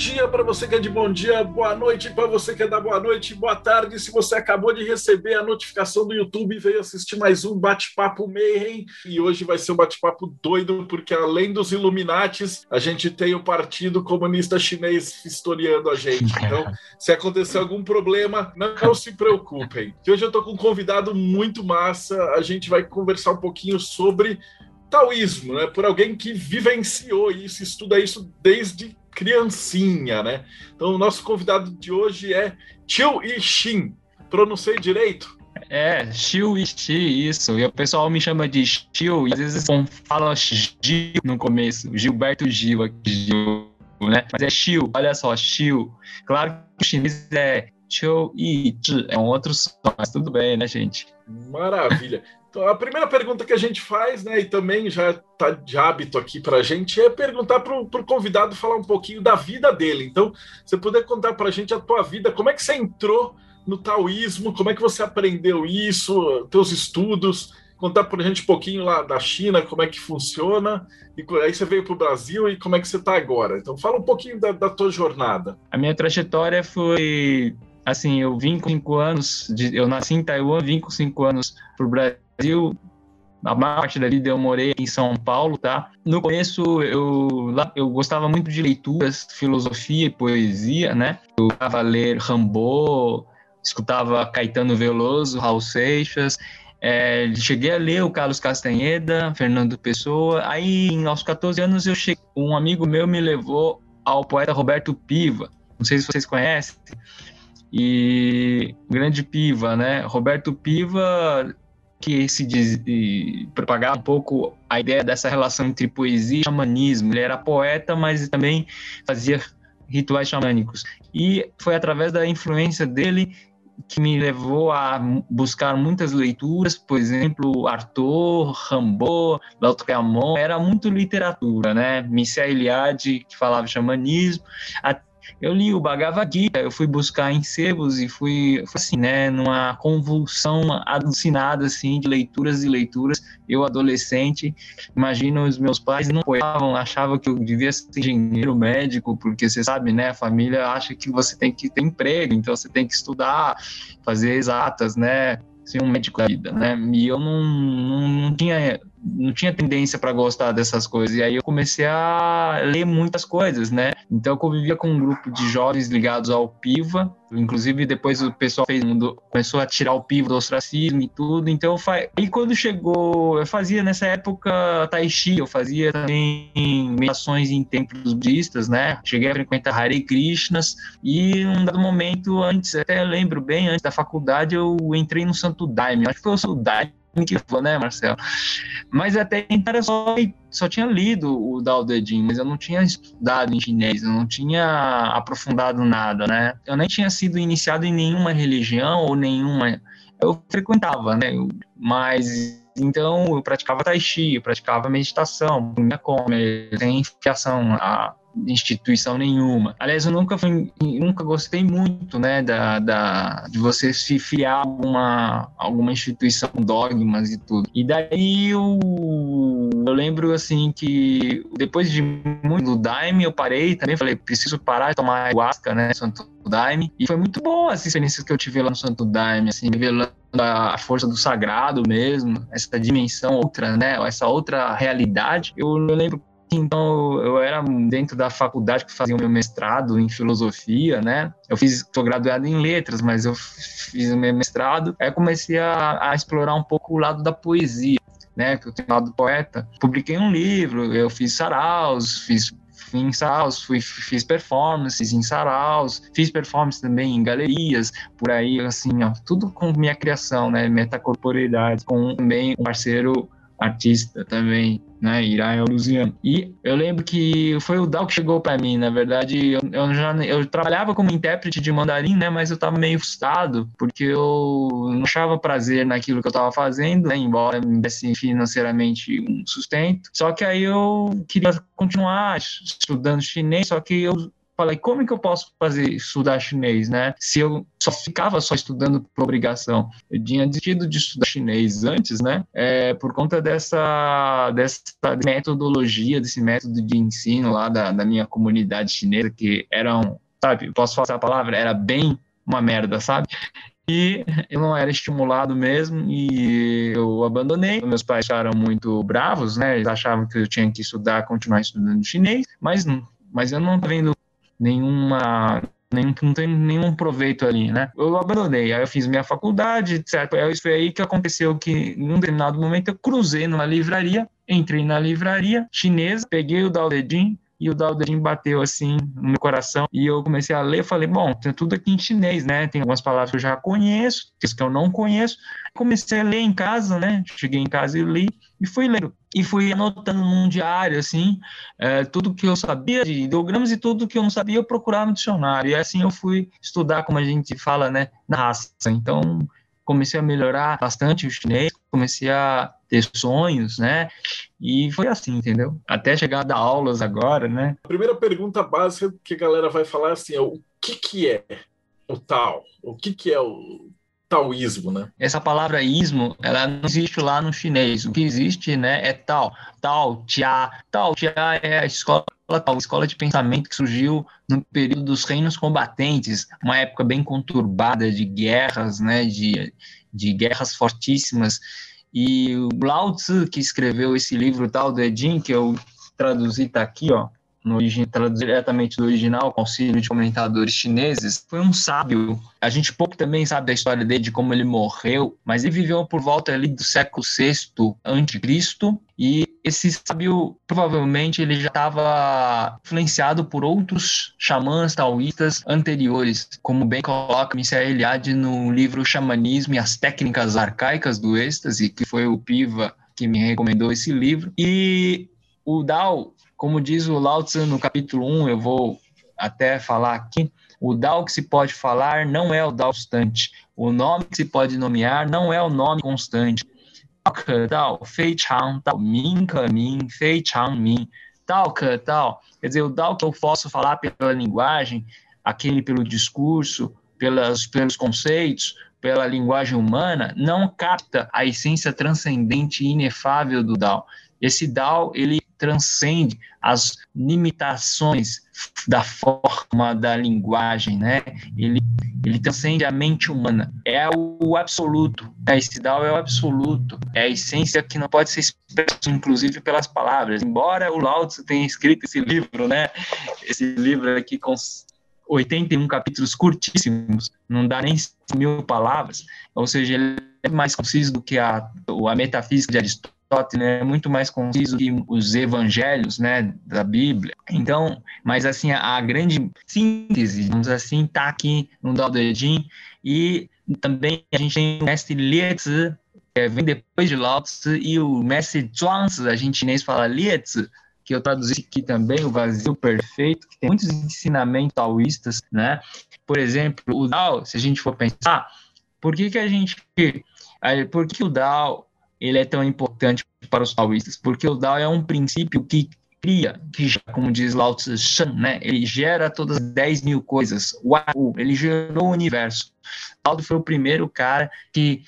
dia para você que é de bom dia, boa noite para você que é da boa noite, boa tarde. Se você acabou de receber a notificação do YouTube e veio assistir mais um bate-papo Mayhem, e hoje vai ser um bate-papo doido, porque além dos Illuminates, a gente tem o Partido Comunista Chinês historiando a gente. Então, se acontecer algum problema, não, não se preocupem. Que hoje eu estou com um convidado muito massa, a gente vai conversar um pouquinho sobre taoísmo, né? Por alguém que vivenciou isso, estuda isso desde criancinha, né? Então, o nosso convidado de hoje é Chiu Xin. Pronunciei direito? É, e Xi, isso. E o pessoal me chama de Xiu, e às vezes fala Gil no começo, Gilberto Gil aqui, Gil, né? Mas é Xiu, olha só, Xiu. Claro que o chinês é Chiu e é um outro som, mas tudo bem, né, gente? Maravilha. Então, a primeira pergunta que a gente faz, né, e também já está de hábito aqui para a gente, é perguntar para o convidado falar um pouquinho da vida dele. Então, você puder contar para a gente a tua vida, como é que você entrou no taoísmo, como é que você aprendeu isso, teus estudos, contar para a gente um pouquinho lá da China, como é que funciona, e aí você veio para o Brasil e como é que você está agora. Então, fala um pouquinho da, da tua jornada. A minha trajetória foi assim, eu vim com cinco anos, de, eu nasci em Taiwan, vim com cinco anos para o Brasil. A maior parte da vida eu morei em São Paulo, tá? No começo eu, eu gostava muito de leituras, filosofia e poesia, né? Eu estava ler Rambo, escutava Caetano Veloso, Raul Seixas, é, cheguei a ler o Carlos Castanheda, Fernando Pessoa. Aí, aos 14 anos, eu cheguei, um amigo meu me levou ao poeta Roberto Piva. Não sei se vocês conhecem e grande Piva, né? Roberto Piva que se diz, propagava um pouco a ideia dessa relação entre poesia e xamanismo. Ele era poeta, mas também fazia rituais xamânicos. E foi através da influência dele que me levou a buscar muitas leituras, por exemplo, Arthur, Rimbaud, Lautréamont, era muito literatura, né? Mircea Eliade, que falava xamanismo, eu li o Bhagavad Gita, eu fui buscar em sebos e fui, assim, né, numa convulsão alucinada, assim, de leituras e leituras. Eu, adolescente, imagino os meus pais não apoiavam, achavam que eu devia ser engenheiro médico, porque você sabe, né, a família acha que você tem que ter emprego, então você tem que estudar, fazer exatas, né, ser um médico da vida, né? E eu não, não, não tinha não tinha tendência para gostar dessas coisas. E aí eu comecei a ler muitas coisas, né? Então eu convivia com um grupo de jovens ligados ao PIVA. Inclusive depois o pessoal fez, começou a tirar o PIVA do ostracismo e tudo. Então e quando chegou, eu fazia nessa época Tai Chi, eu fazia também meditações em templos budistas, né? Cheguei a frequentar Hare Krishnas e num dado momento antes, até lembro bem, antes da faculdade eu entrei no Santo Daime. Acho que foi o Santo Daime foi, né, Marcelo? Mas até então eu só, só tinha lido o Dao De Jing, mas eu não tinha estudado em chinês, eu não tinha aprofundado nada, né? Eu nem tinha sido iniciado em nenhuma religião ou nenhuma. Eu frequentava, né? Mas então eu praticava tai chi, eu praticava meditação, minha come, sem fiação, a instituição nenhuma. Aliás, eu nunca fui, nunca gostei muito, né, da, da de você se fiar a alguma, alguma instituição, dogmas e tudo. E daí eu, eu lembro, assim, que depois de muito do Daime, eu parei também, falei, preciso parar de tomar ayahuasca, né, Santo Daime. E foi muito bom as experiências que eu tive lá no Santo Daime, assim, revelando a força do sagrado mesmo, essa dimensão outra, né, essa outra realidade. Eu, eu lembro então eu era dentro da faculdade que fazia o meu mestrado em filosofia, né? Eu fiz, sou graduado em letras, mas eu fiz o meu mestrado. Aí comecei a, a explorar um pouco o lado da poesia, né? Que eu tenho lado poeta. Publiquei um livro, eu fiz saraus, fiz fui em saraus, fui, fiz performances em saraus, fiz performances também em galerias, por aí, assim, ó, tudo com minha criação, né, metacorporeidade, com também um parceiro artista também, né, Iraia Luziano. E eu lembro que foi o Dal que chegou para mim, na verdade, eu, eu, já eu trabalhava como intérprete de mandarim, né, mas eu estava meio frustrado, porque eu não achava prazer naquilo que eu estava fazendo, né, embora me desse financeiramente um sustento. Só que aí eu queria continuar estudando chinês, só que eu falei, como que eu posso fazer estudar chinês, né? Se eu só ficava só estudando por obrigação. Eu tinha desistido de estudar chinês antes, né? É, por conta dessa, dessa metodologia, desse método de ensino lá da, da minha comunidade chinesa, que eram, sabe, posso falar essa palavra? Era bem uma merda, sabe? E eu não era estimulado mesmo e eu abandonei. Meus pais ficaram muito bravos, né? Eles achavam que eu tinha que estudar, continuar estudando chinês, mas, mas eu não estava vendo nenhuma nenhum, não tem nenhum proveito ali, né? Eu abandonei, aí eu fiz minha faculdade, etc. Aí foi aí que aconteceu que, em um determinado momento, eu cruzei numa livraria, entrei na livraria chinesa, peguei o Dao De Jing, e o Dao De Jing bateu assim no meu coração e eu comecei a ler, falei, bom, tem tudo aqui em chinês, né? Tem algumas palavras que eu já conheço, que eu não conheço. Comecei a ler em casa, né? Cheguei em casa e li e fui lendo e fui anotando num diário, assim, é, tudo que eu sabia de ideogramas e tudo que eu não sabia eu procurava no dicionário. E assim eu fui estudar, como a gente fala, né, na raça. Então, comecei a melhorar bastante o chinês, comecei a ter sonhos, né, e foi assim, entendeu? Até chegar a dar aulas agora, né. A primeira pergunta básica que a galera vai falar assim é o que que é o tal? O que que é o taoísmo, né? Essa palavra ismo, ela não existe lá no chinês. O que existe, né, é tal, tal, tia. Tal, tia é a escola tal, escola de pensamento que surgiu no período dos reinos combatentes, uma época bem conturbada de guerras, né, de, de guerras fortíssimas. E o Lao Tzu, que escreveu esse livro tal do Edin, que eu traduzi, tá aqui, ó, no traduzido diretamente do original, auxílio de comentadores chineses, foi um sábio. A gente pouco também sabe da história dele, de como ele morreu, mas ele viveu por volta ali do século VI a.C. e esse sábio, provavelmente, ele já estava influenciado por outros xamãs taoístas anteriores, como bem coloca Michel Eliade no livro Xamanismo e as Técnicas Arcaicas do Êxtase, que foi o Piva que me recomendou esse livro. E o Dao como diz o Lao Tzu no capítulo 1, eu vou até falar aqui, o Dao que se pode falar não é o Dao constante. O nome que se pode nomear não é o nome constante. Dao, Fei Chang Dao, Min Ke Min, Fei Chang Min. Dao Ke Dao, quer dizer, o Dao que eu posso falar pela linguagem, aquele pelo discurso, pelas, pelos conceitos, pela linguagem humana, não capta a essência transcendente e inefável do Dao. Esse Dao, ele transcende as limitações da forma da linguagem, né? Ele, ele transcende a mente humana. É o absoluto. É, esse é o absoluto. É a essência que não pode ser expressa, inclusive, pelas palavras. Embora o Lao Tzu tenha escrito esse livro, né? Esse livro aqui com 81 capítulos curtíssimos, não dá nem mil palavras, ou seja, ele é mais conciso do que a, a metafísica de Aristóteles Aristóteles é muito mais conciso que os evangelhos, né, da Bíblia. Então, mas assim, a, a grande síntese, vamos assim, está aqui no Dao De Jing, e também a gente tem o mestre Lietzi, que vem depois de Lao Tzu, e o mestre Zhuangzi, a gente chinês fala Lietzi, que eu traduzi aqui também, o vazio perfeito, que tem muitos ensinamentos taoístas, né? Por exemplo, o Dao, se a gente for pensar, por que que a gente, por que o Dao ele é tão importante para os taoístas? Porque o Dao é um princípio que cria, que já, como diz Lao Tzu Shan, né, ele gera todas as 10 mil coisas, Uau, ele gerou o universo. Lao foi o primeiro cara que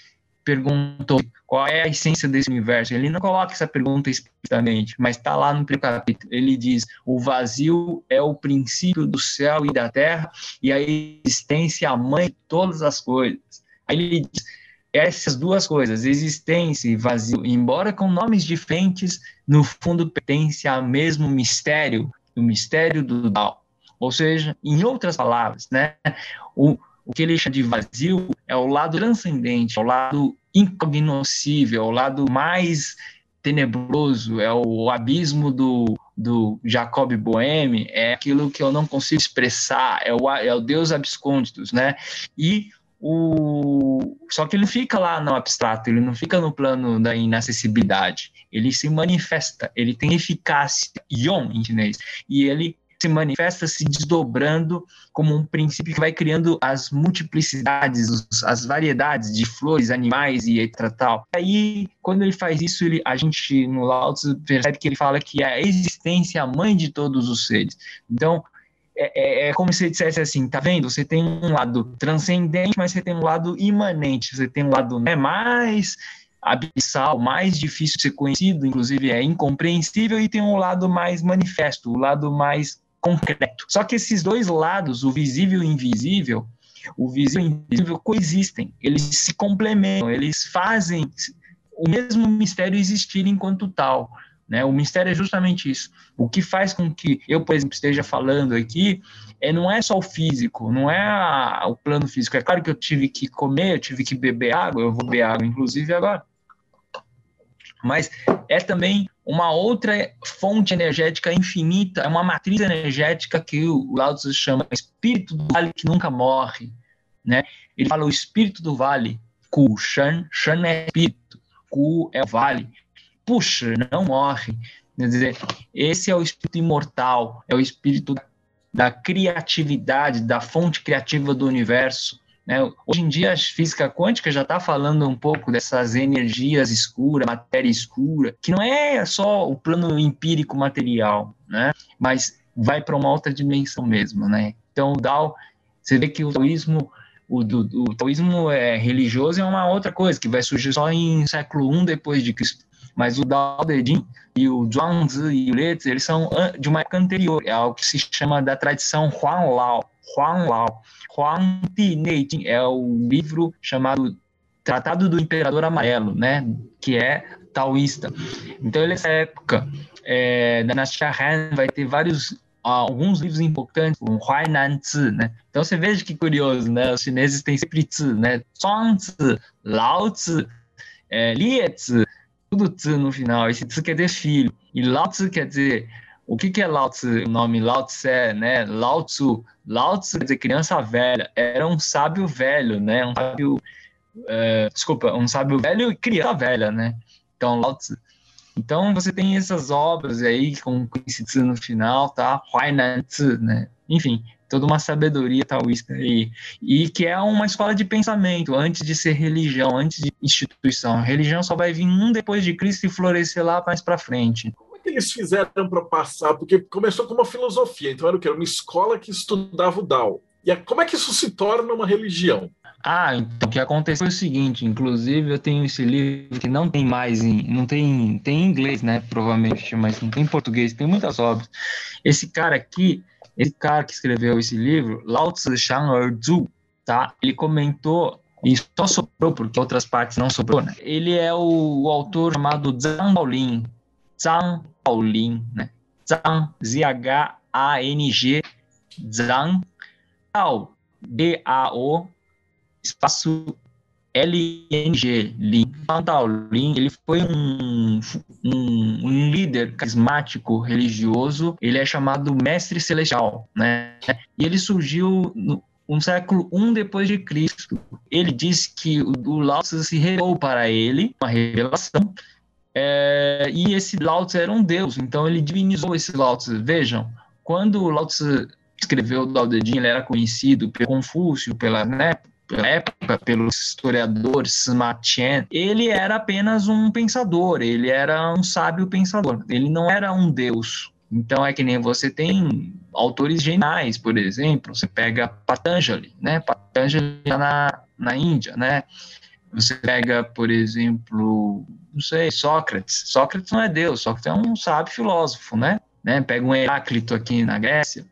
perguntou qual é a essência desse universo. Ele não coloca essa pergunta explicitamente, mas está lá no primeiro capítulo. Ele diz: o vazio é o princípio do céu e da terra, e a existência é a mãe de todas as coisas. Aí ele diz: essas duas coisas, existência e vazio, embora com nomes diferentes, no fundo pertencem ao mesmo mistério, o mistério do Dao. Ou seja, em outras palavras, né, o, o que ele chama de vazio é o lado transcendente, é o lado incognoscível, é o lado mais tenebroso, é o abismo do, do Jacob Boehme, é aquilo que eu não consigo expressar, é o, é o Deus abscônditos, né? E o só que ele fica lá no abstrato, ele não fica no plano da inacessibilidade. Ele se manifesta, ele tem eficácia, yon em chinês, e ele se manifesta se desdobrando como um princípio que vai criando as multiplicidades, as variedades de flores, animais e etc. Tal. Aí, quando ele faz isso, ele, a gente no Lao Tzu percebe que ele fala que a existência é a mãe de todos os seres. Então, é, é, é, como se dissesse assim, tá vendo? Você tem um lado transcendente, mas você tem um lado imanente, você tem um lado né, mais abissal, mais difícil de ser conhecido, inclusive é incompreensível, e tem um lado mais manifesto, o lado mais concreto. Só que esses dois lados, o visível e o invisível, o visível e o invisível coexistem, eles se complementam, eles fazem o mesmo mistério existir enquanto tal. Né? O mistério é justamente isso. O que faz com que eu, por exemplo, esteja falando aqui é, não é só o físico, não é a, o plano físico. É claro que eu tive que comer, eu tive que beber água, eu vou beber água, inclusive, agora. Mas é também uma outra fonte energética infinita, é uma matriz energética que o Lao Tzu chama espírito do vale que nunca morre, né? Ele fala o espírito do vale, Ku Shan, Shan é espírito, Ku é o vale, puxa, não morre. Quer dizer, esse é o espírito imortal, é o espírito da criatividade, da fonte criativa do universo, né? Hoje em dia, a física quântica já está falando um pouco dessas energias escuras, matéria escura, que não é só o plano empírico material, né? mas vai para uma outra dimensão mesmo. Né? Então, o Dao, você vê que o taoísmo, o, o taoísmo é religioso é uma outra coisa, que vai surgir só em século I depois de Cristo. Mas o Dao De Jing e o Zhuangzi e o Letzi, eles são de uma época anterior, é algo que se chama da tradição Huang Lao. Huang Lao. Huang Di Neijing é o livro chamado Tratado do Imperador Amarelo, né? Que é taoísta. Então, nessa época, é, da dinastia Han, vai ter vários alguns livros importantes, como Huainan Zi, né? Então você veja que curioso, né? Os chineses têm sempre Zi, né? Zhuangzi, Lao Tzu, é, Lie Tzu, tudo Zi no final. Esse Zi quer dizer filho. E Lao Tzu quer dizer o que, que é Lao Tzu? O nome Lao Tse, né? Lao Tzu. Lao Tzu quer dizer criança velha. Era um sábio velho, né? Um sábio. É, desculpa, um sábio velho e criança velha, né? Então, Lao Tzu. Então, você tem essas obras aí com esse Tzu no final, tá? Huainan Tzu, né? Enfim, toda uma sabedoria taoísta aí. E que é uma escola de pensamento, antes de ser religião, antes de instituição. A religião só vai vir um depois de Cristo e florescer lá mais para frente que eles fizeram para passar? Porque começou com uma filosofia, então era o que? Era uma escola que estudava o Dao. E como é que isso se torna uma religião? Ah, então o que aconteceu é o seguinte, inclusive eu tenho esse livro que não tem mais em, não tem, tem em inglês, né, provavelmente, mas não tem em português, tem muitas obras. Esse cara aqui, esse cara que escreveu esse livro, Lao Tzu Shang Erzu, tá? Ele comentou e só soprou porque outras partes não soprou, né? Ele é o, o autor chamado Zhang Baolin, Zhang Baolin, né? Zhang, Z-H-A-N-G, Zhang, Dao, D-A-O, espaço L-N-G, Lin. Daolin, ele foi um, um, um, líder carismático religioso, ele é chamado Mestre Celestial, né? E ele surgiu no um século um depois de Cristo. Ele disse que o Lao Tzu se revelou para ele, uma revelação, é, e esse Lao Tzu era um deus, então ele divinizou esse Lao Tzu. Vejam, quando o Lao Tzu escreveu o Dao De ele era conhecido pelo Confúcio, pela, né, pela época, pelos historiadores Sima Qian, ele era apenas um pensador, ele era um sábio pensador, ele não era um deus. Então é que nem você tem autores geniais, por exemplo, você pega Patanjali, né? Patanjali na, na Índia, né? Você pega, por exemplo, não sei, Sócrates. Sócrates não é Deus, Sócrates é um sábio filósofo, né? né? Pega um Heráclito aqui na Grécia.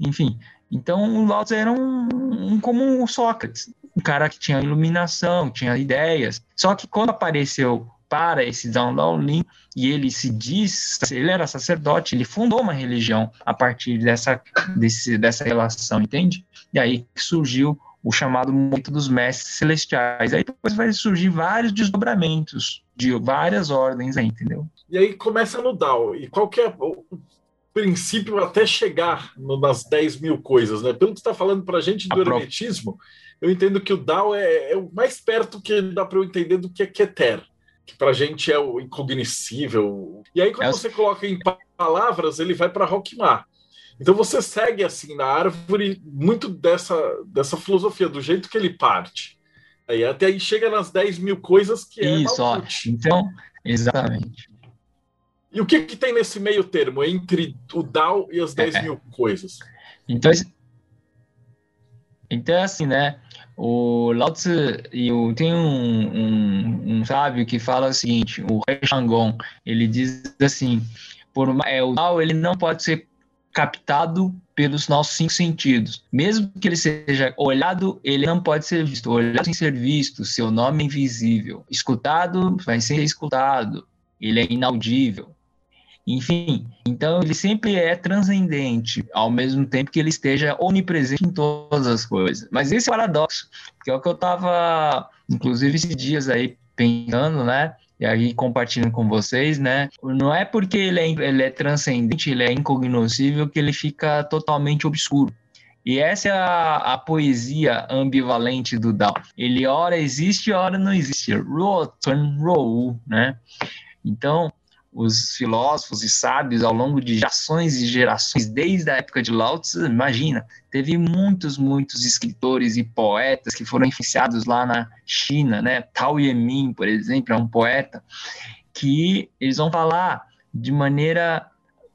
Enfim, então o Lao era um, um como o Sócrates, um cara que tinha iluminação, tinha ideias. Só que quando apareceu para esse Zhang Daolin e ele se diz, ele era sacerdote, ele fundou uma religião a partir dessa, desse, dessa relação, entende? E aí surgiu o chamado movimento dos mestres celestiais. Aí depois vai surgir vários desdobramentos de várias ordens aí, entendeu? E aí começa no Dao. E qual que é o princípio até chegar no, nas 10 mil coisas, né? Pelo que você está falando para a gente do hermetismo, eu entendo que o Dao é, é o mais perto que dá para eu entender do que é Keter, que para a gente é o incognoscível. E aí, quando é você coloca em palavras, ele vai para Rockmar. Então você segue assim na árvore muito dessa, dessa filosofia, do jeito que ele parte. Aí até aí chega nas 10 mil coisas que é Isso, ó, então, exatamente. E o que, que tem nesse meio termo entre o DAO e as 10 é. mil coisas? Então, então é assim, né? O Lao Tzu, e o, tem um, um, um, sábio que fala o seguinte, o Rei Shangon, ele diz assim, por, é, o Dao ele não pode ser captado pelos nossos cinco sentidos. Mesmo que ele seja olhado, ele não pode ser visto. Olhado sem ser visto, seu nome é invisível. Escutado, vai ser escutado. Ele é inaudível. Enfim, então ele sempre é transcendente, ao mesmo tempo que ele esteja onipresente em todas as coisas. Mas esse é o paradoxo, que é o que eu estava, inclusive, esses dias aí pensando, né? E aí compartilhando com vocês, né? Não é porque ele é, ele é transcendente, ele é incognoscível, que ele fica totalmente obscuro. E essa é a, a, poesia ambivalente do Dao. Ele ora existe, ora não existe. Ro, Tun, Ro, né? Então, os filósofos e sábios ao longo de gerações e gerações, desde a época de Lao Tzu, imagina, teve muitos, muitos escritores e poetas que foram influenciados lá na China, né? Tao Yemin, por exemplo, é um poeta que eles vão falar de maneira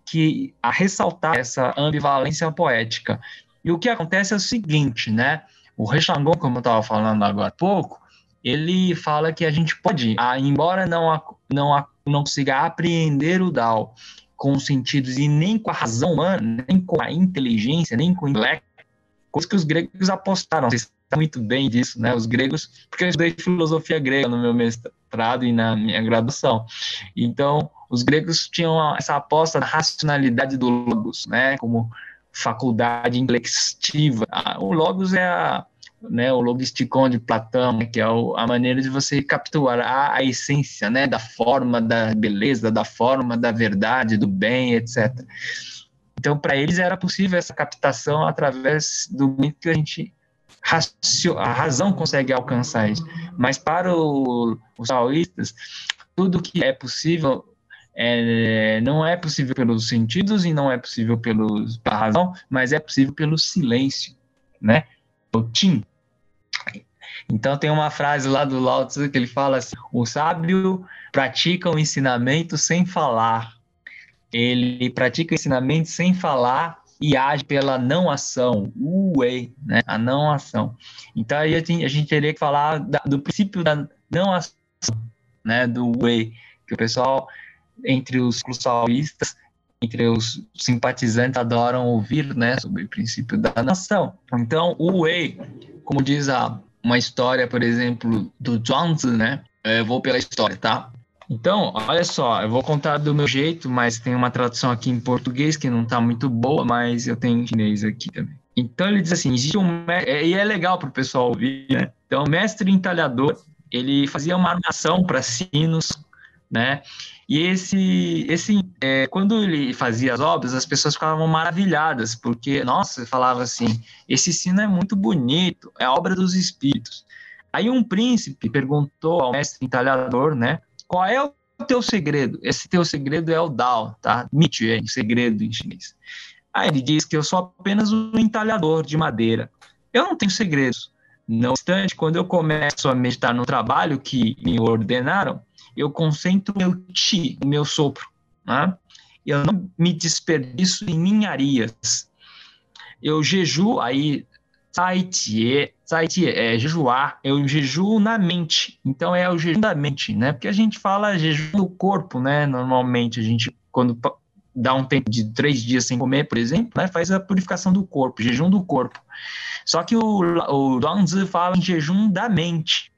que a ressaltar essa ambivalência poética. E o que acontece é o seguinte, né? O Rechangon, como eu estava falando agora há pouco, ele fala que a gente pode, ah, embora não, não, não consiga apreender o Dao com os sentidos e nem com a razão humana, nem com a inteligência, nem com o intelecto, coisa que os gregos apostaram. Vocês sabem muito bem disso, né? Os gregos, porque eu estudei filosofia grega no meu mestrado e na minha graduação. Então, os gregos tinham essa aposta da racionalidade do logos, né? Como faculdade intelectiva. O logos é a né, o logisticon de Platão, né, que é a maneira de você capturar a, a, essência né, da forma da beleza, da forma da verdade, do bem, etc. Então, para eles era possível essa captação através do momento que a gente a razão consegue alcançar isso. Mas para o, os taoístas, tudo que é possível é, não é possível pelos sentidos e não é possível pelos, pela razão, mas é possível pelo silêncio, né? O Tim, então tem uma frase lá do Lao Tzu que ele fala assim: o sábio pratica o ensinamento sem falar. Ele pratica o ensinamento sem falar e age pela não ação, o way, né? A não ação. Então aí a gente teria que falar do princípio da não ação, né? Do way, que o pessoal entre os taoístas entre os simpatizantes adoram ouvir, né, sobre o princípio da nação. Então, o Wei, como diz a uma história, por exemplo, do Zhuangzi, né? Eu vou pela história, tá? Então, olha só, eu vou contar do meu jeito, mas tem uma tradução aqui em português que não tá muito boa, mas eu tenho chinês aqui também. Então ele diz assim, existe um e é legal para o pessoal ouvir, né? Então, mestre entalhador, ele fazia uma armação para sinos, né? E esse, esse é, quando ele fazia as obras, as pessoas ficavam maravilhadas, porque, nossa, falava assim: esse sino é muito bonito, é obra dos espíritos. Aí um príncipe perguntou ao mestre entalhador, né? Qual é o teu segredo? Esse teu segredo é o Dao, tá? Michi é segredo em chinês. Aí ele diz que eu sou apenas um entalhador de madeira. Eu não tenho segredos. Não obstante, quando eu começo a meditar no trabalho que me ordenaram, eu concentro meu chi, o meu sopro. Né? Eu não me desperdiço em ninharias. Eu jejuo, aí, zai tie, zai tie, é jejuar, eu jejuo na mente. Então é o jejum da mente, né? Porque a gente fala jejum do corpo, né? Normalmente a gente, quando dá um tempo de três dias sem comer, por exemplo, né? Faz a purificação do corpo, jejum do corpo. Só que o, o Duanzi fala em jejum da mente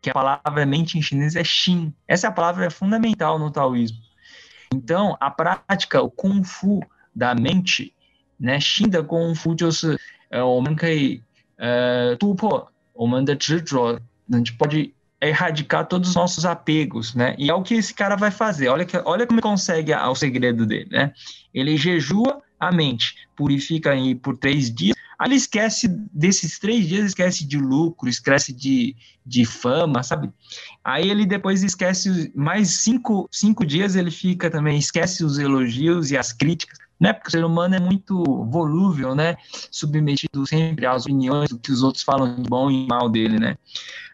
que a palavra mente em chinês é Xin. Essa palavra é fundamental no taoísmo. Então, a prática, o Kung Fu da mente, né? Xin da Kung Fu 就是呃，我们可以呃突破我们的执着，a gente pode erradicar todos os nossos apegos, né? E é o que esse cara vai fazer. Olha, que, olha como ele consegue o segredo dele, né? Ele jejua a mente, purifica aí por três dias, Aí ele esquece desses três dias, esquece de lucro, esquece de, de fama, sabe? Aí ele depois esquece mais cinco, cinco dias, ele fica também, esquece os elogios e as críticas, né? Porque o ser humano é muito volúvel, né? Submetido sempre às opiniões que os outros falam de bom e mal dele, né?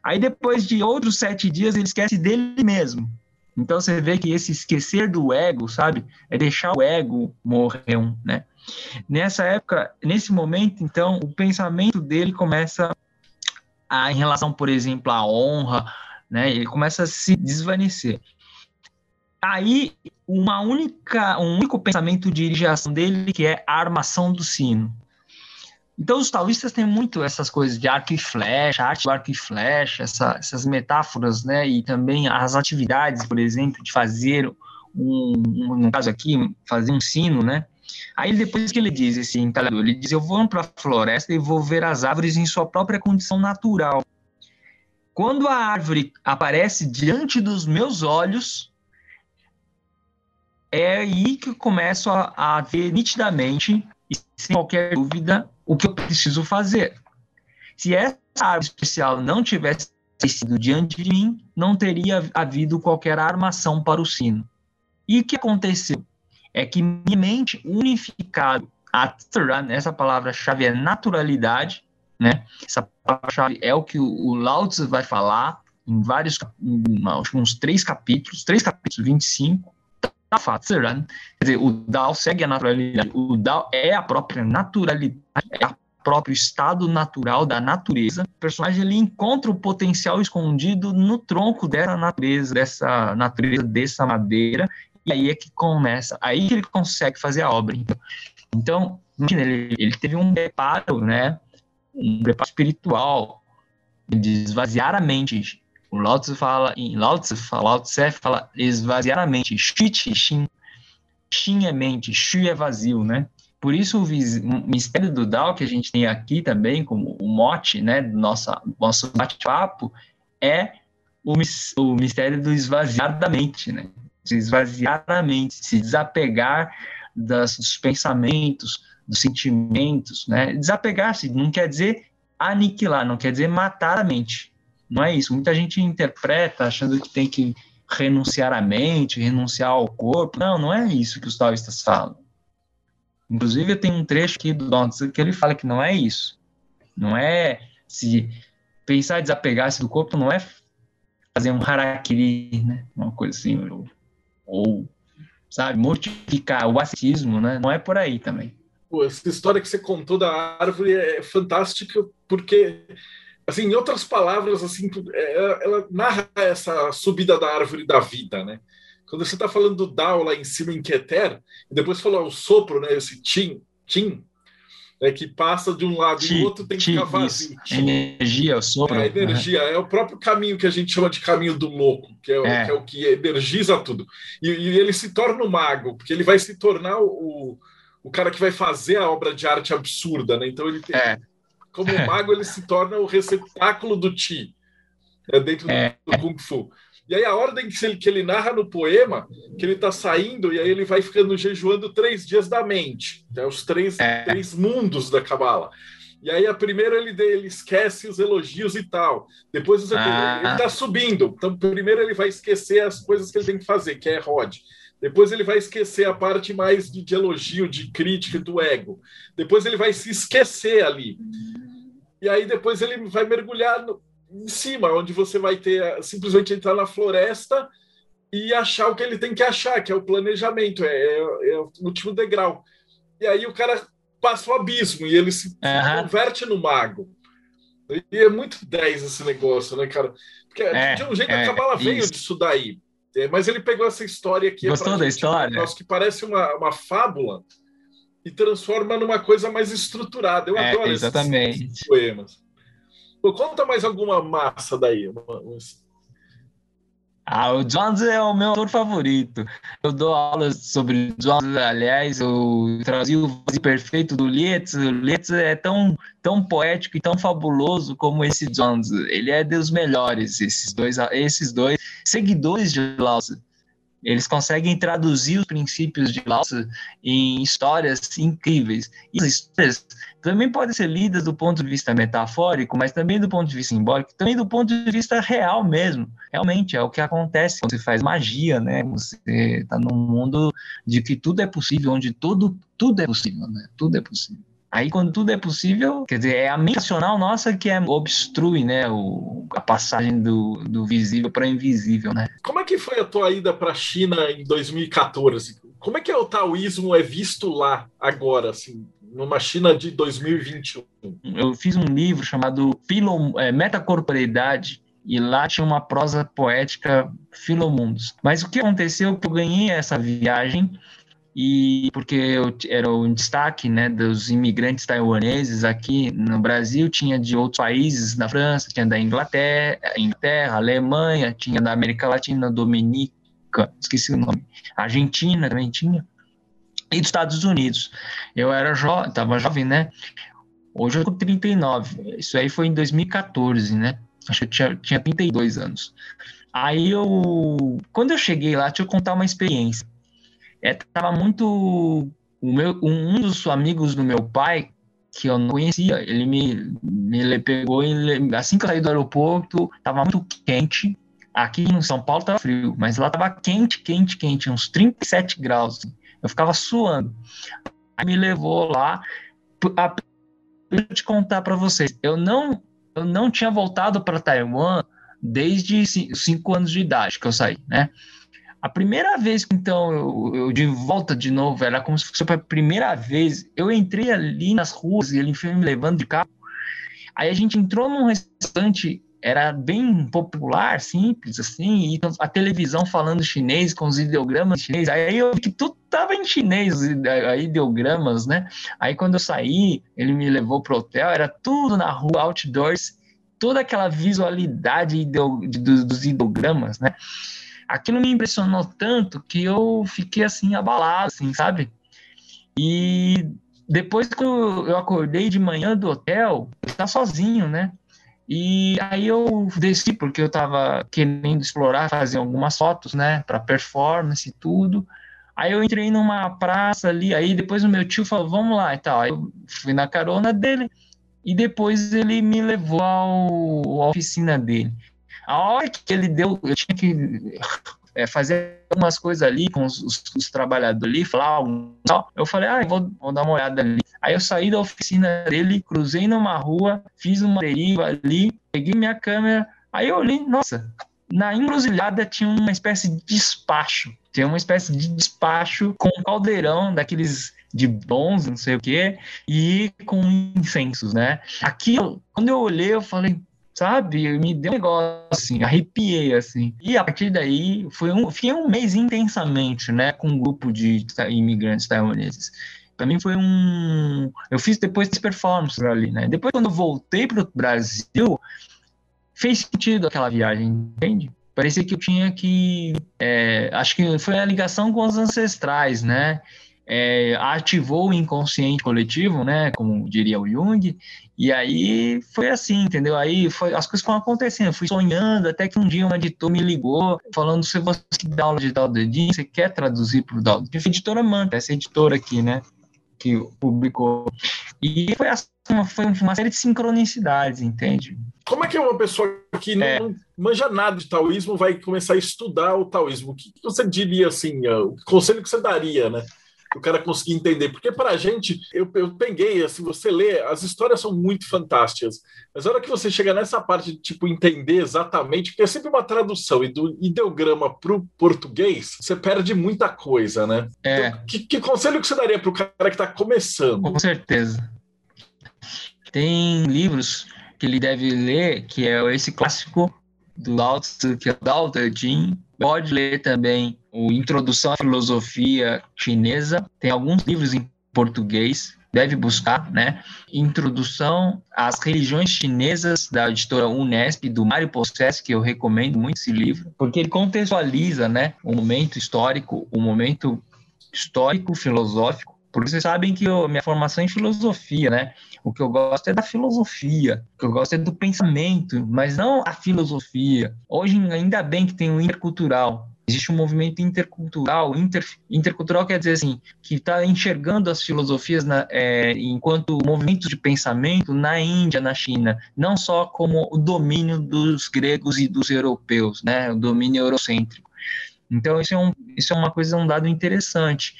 Aí depois de outros sete dias, ele esquece dele mesmo. Então você vê que esse esquecer do ego, sabe? É deixar o ego morrer, né? Nessa época, nesse momento, então, o pensamento dele começa a, em relação, por exemplo, à honra, né? Ele começa a se desvanecer. Aí, uma única, um único pensamento dirige a ação dele, que é a armação do sino. Então, os taoístas têm muito essas coisas de arco e flecha, arte do arco e flecha, essa, essas metáforas, né? E também as atividades, por exemplo, de fazer um, um no caso aqui, fazer um sino, né? Aí depois que ele diz esse entalhador, ele diz: Eu vou para a floresta e vou ver as árvores em sua própria condição natural. Quando a árvore aparece diante dos meus olhos, é aí que eu começo a, a ver nitidamente e sem qualquer dúvida o que eu preciso fazer. Se essa árvore especial não tivesse sido diante de mim, não teria havido qualquer armação para o sino. E o que aconteceu? é que minha mente unificada, essa palavra-chave é naturalidade, né? Essa palavra-chave é o que o Lao Tzu vai falar em vários, que uns três capítulos, três capítulos, 25, Quer dizer, o Dao segue a naturalidade. O Dao é a própria naturalidade, é o próprio estado natural da natureza. O personagem ele encontra o potencial escondido no tronco dessa natureza, dessa natureza, dessa madeira, e aí é que começa, aí que ele consegue fazer a obra. Então, imagina, ele, ele teve um preparo, né? Um preparo espiritual de esvaziar a mente. O Lao Tzu fala, em Lao Tzu, Lao Tzu fala esvaziar a mente. Xi, Qi, Xin. Xin é mente, Xu é vazio, né? Por isso o mistério do Dao que a gente tem aqui também, como o mote, né, do nosso, nosso bate-papo, é o, o mistério do esvaziar da mente, né? se esvaziar a mente, se desapegar das, dos pensamentos, dos sentimentos, né? Desapegar-se não quer dizer aniquilar, não quer dizer matar a mente. Não é isso. Muita gente interpreta achando que tem que renunciar à mente, renunciar ao corpo. Não, não é isso que os taoístas falam. Inclusive, tenho um trecho aqui do Don que ele fala que não é isso. Não é se pensar desapegar-se do corpo, não é fazer um harakiri, né? Uma coisa assim, ou, sabe, mortificar o ascetismo, né? Não é por aí também. Pô, essa história que você contou da árvore é fantástica porque, assim, em outras palavras, assim, é, ela, ela narra essa subida da árvore da vida, né? Quando você está falando do Dao lá em cima em Keter, e depois falou o sopro, né? Esse Tim, Tim, é que passa de um lado e do outro tem que ficar vazio. Energia, o sopro. É, energia, é o próprio caminho que a gente chama de caminho do louco, que é, é. Que, é o que energiza tudo. E, e, ele se torna o mago, porque ele vai se tornar o, o cara que vai fazer a obra de arte absurda, né? Então ele tem, é. Como mago ele se torna o receptáculo do Ti, é, dentro do, é. do Kung Fu. E aí a ordem que ele, que ele narra no poema, que ele está saindo e aí ele vai ficando jejuando três dias da mente, né, os três, é. três mundos da Cabala. E aí a primeira ele, ele esquece os elogios e tal. Depois ah. ele está subindo. Então primeiro ele vai esquecer as coisas que ele tem que fazer, que é Rod. Depois ele vai esquecer a parte mais de, de elogio, de crítica do ego. Depois ele vai se esquecer ali. E aí depois ele vai mergulhar no, em cima, onde você vai ter simplesmente entrar na floresta e achar o que ele tem que achar, que é o planejamento, é, é, é o último degrau. E aí o cara passa o abismo e ele se uhum. converte no mago. E é muito 10 esse negócio, né, cara? Porque é, de um jeito é, a Cabala veio disso daí. É, mas ele pegou essa história aqui. Gostou da gente, história? Um que parece uma, uma fábula e transforma numa coisa mais estruturada. Eu é, adoro exatamente. esses poemas. Pô, conta mais alguma massa daí. Ah, o Jones é o meu autor favorito. Eu dou aulas sobre Jones, aliás, eu trazi o Vazio Perfeito do Lietz. O Lietz é tão, tão poético e tão fabuloso como esse Jones. Ele é dos melhores, esses dois, esses dois seguidores de Lao Eles conseguem traduzir os princípios de Lao em histórias incríveis. E as histórias também podem ser lidas do ponto de vista metafórico, mas também do ponto de vista simbólico, também do ponto de vista real mesmo. Realmente é o que acontece quando você faz magia, né? Você está num mundo de que tudo é possível, onde tudo, tudo é possível, né? Tudo é possível. Aí, quando tudo é possível, quer dizer, é a mente racional nossa que é, obstrui, né, o, a passagem do, do visível para o invisível, né? Como é que foi a tua ida para a China em 2014? Como é que é o taoísmo é visto lá agora, assim, numa China de 2021? Eu fiz um livro chamado Filo, é, Metacorporeidade, e lá tinha uma prosa poética Filomundos. Mas o que aconteceu é que eu ganhei essa viagem e porque eu era o destaque né, dos imigrantes taiwaneses aqui no Brasil, tinha de outros países, na França, tinha da Inglaterra, Inglaterra, Alemanha, tinha da América Latina, Dominica, esqueci o nome, Argentina também tinha, e dos Estados Unidos. Eu era jovem, estava jovem, né? Hoje eu tô com 39, isso aí foi em 2014, né? Acho que eu tinha, tinha 32 anos. Aí eu, quando eu cheguei lá, deixa eu contar uma experiência é, tava muito. O meu, um dos amigos do meu pai, que eu não conhecia, ele me, me pegou assim que eu saí do aeroporto, tava muito quente. Aqui em São Paulo tava frio, mas lá tava quente, quente, quente, uns 37 graus. Assim. Eu ficava suando. Aí me levou lá. A, eu te contar para vocês, eu não, eu não tinha voltado para Taiwan desde 5 anos de idade que eu saí, né? A primeira vez que, então, eu, eu, de volta de novo, era como se fosse a primeira vez, eu entrei ali nas ruas e ele foi me levando de carro. Aí a gente entrou num restaurante, era bem popular, simples, assim, e a televisão falando chinês, com os ideogramas chineses. Aí eu vi que tudo tava em chinês, ideogramas, né? Aí quando eu saí, ele me levou pro hotel, era tudo na rua, outdoors, toda aquela visualidade dos ideogramas, né? Aquilo me impressionou tanto que eu fiquei assim abalado, assim, sabe? E depois que eu acordei de manhã do hotel, eu estava sozinho, né? E aí eu desci porque eu estava querendo explorar, fazer algumas fotos, né, para performance e tudo. Aí eu entrei numa praça ali, aí depois o meu tio falou, vamos lá e tal. Aí eu fui na carona dele e depois ele me levou ao, à oficina dele. A hora que ele deu, eu tinha que é, fazer algumas coisas ali com os, os, os trabalhadores ali, falar algo. Eu falei, ah, vou, vou, dar uma olhada ali. Aí eu saí da oficina dele, cruzei numa rua, fiz uma deriva ali, peguei minha câmera, aí eu olhei, nossa, na encruzilhada tinha uma espécie de despacho. Tinha uma espécie de despacho com um caldeirão daqueles de bons, não sei o quê, e com incensos, né? Aqui, quando eu olhei, eu falei, sabe? Me deu um negócio assim, arrepiei assim. E a partir daí, foi um, fiquei um mês intensamente, né, com um grupo de imigrantes taiwaneses. Para mim foi um. Eu fiz depois performances ali, né? Depois, quando voltei para o Brasil, fez sentido aquela viagem, entende? Parecia que eu tinha que. É, acho que foi a ligação com os ancestrais, né? É, ativou o inconsciente coletivo, né, como diria o Jung, e aí foi assim, entendeu? Aí foi, as coisas foram acontecendo, fui sonhando, até que um dia um editor me ligou, falando, se você dá aula de Dao Dedin, você quer traduzir para o Dao Dedin? Editora Manta, essa editora aqui, né, que publicou. E foi, assim, foi uma série de sincronicidades, entende? Como é que uma pessoa que não, é. manja nada de taoísmo vai começar a estudar o taoísmo? O que você diria, assim, o conselho que você daria, né? O cara conseguir entender. Porque para a gente, eu, eu peguei, assim, você lê, as histórias são muito fantásticas, mas a hora que você chega nessa parte de, tipo, entender exatamente, porque é sempre uma tradução, e do ideograma para o português, você perde muita coisa, né? É. Então, que, que conselho que você daria para o cara que está começando? Com certeza. Tem livros que ele deve ler, que é esse clássico do Lao Tzu, que é o Dao Jing, Pode ler também o Introdução à Filosofia Chinesa. Tem alguns livros em português, deve buscar, né? Introdução às Religiões Chinesas, da editora Unesp, do Mário Possessi, que eu recomendo muito esse livro, porque ele contextualiza, né, o momento histórico, o momento histórico, filosófico, porque vocês sabem que eu, minha formação é em filosofia, né? O que eu gosto é da filosofia, o que eu gosto é do pensamento, mas não a filosofia. Hoje, ainda bem que tem o intercultural. Existe um movimento intercultural, inter, intercultural quer dizer assim, que está enxergando as filosofias na, é, enquanto movimentos de pensamento na Índia, na China, não só como o domínio dos gregos e dos europeus, né, o domínio eurocêntrico. Então isso é, um, isso é uma coisa, um dado interessante.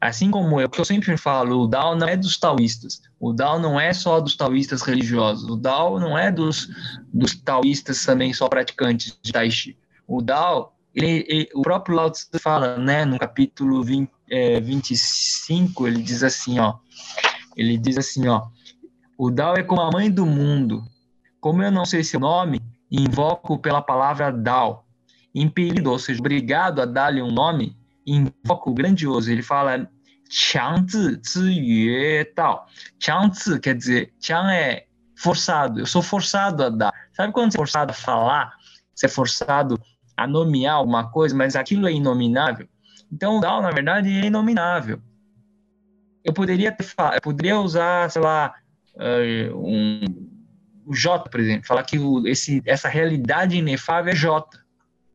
Assim como eu, que eu sempre falo, o Dao não é dos taoístas. O Dao não é só dos taoístas religiosos. O Dao não é dos, dos taoístas também só praticantes de Tai Chi. O Dao ele, ele, o próprio Lao Tzu fala, né, no capítulo 20, é, 25, ele diz assim, ó, ele diz assim, ó, o Dao é como a mãe do mundo. Como eu não sei seu nome, invoco pela palavra Dao. Impelido, ou seja, obrigado a dar-lhe um nome, invoco o grandioso. Ele fala Qiangzi Ziyue Dao. Qiangzi quer dizer, Qiang é forçado, eu sou forçado a dar. Sabe quando você é forçado a falar? Você é forçado a nomear alguma coisa, mas aquilo é inominável. Então, o DAO, na verdade, é inominável. Eu poderia, ter, eu poderia usar, sei lá, uh, um, o J, por exemplo, falar que o, esse, essa realidade inefável é J.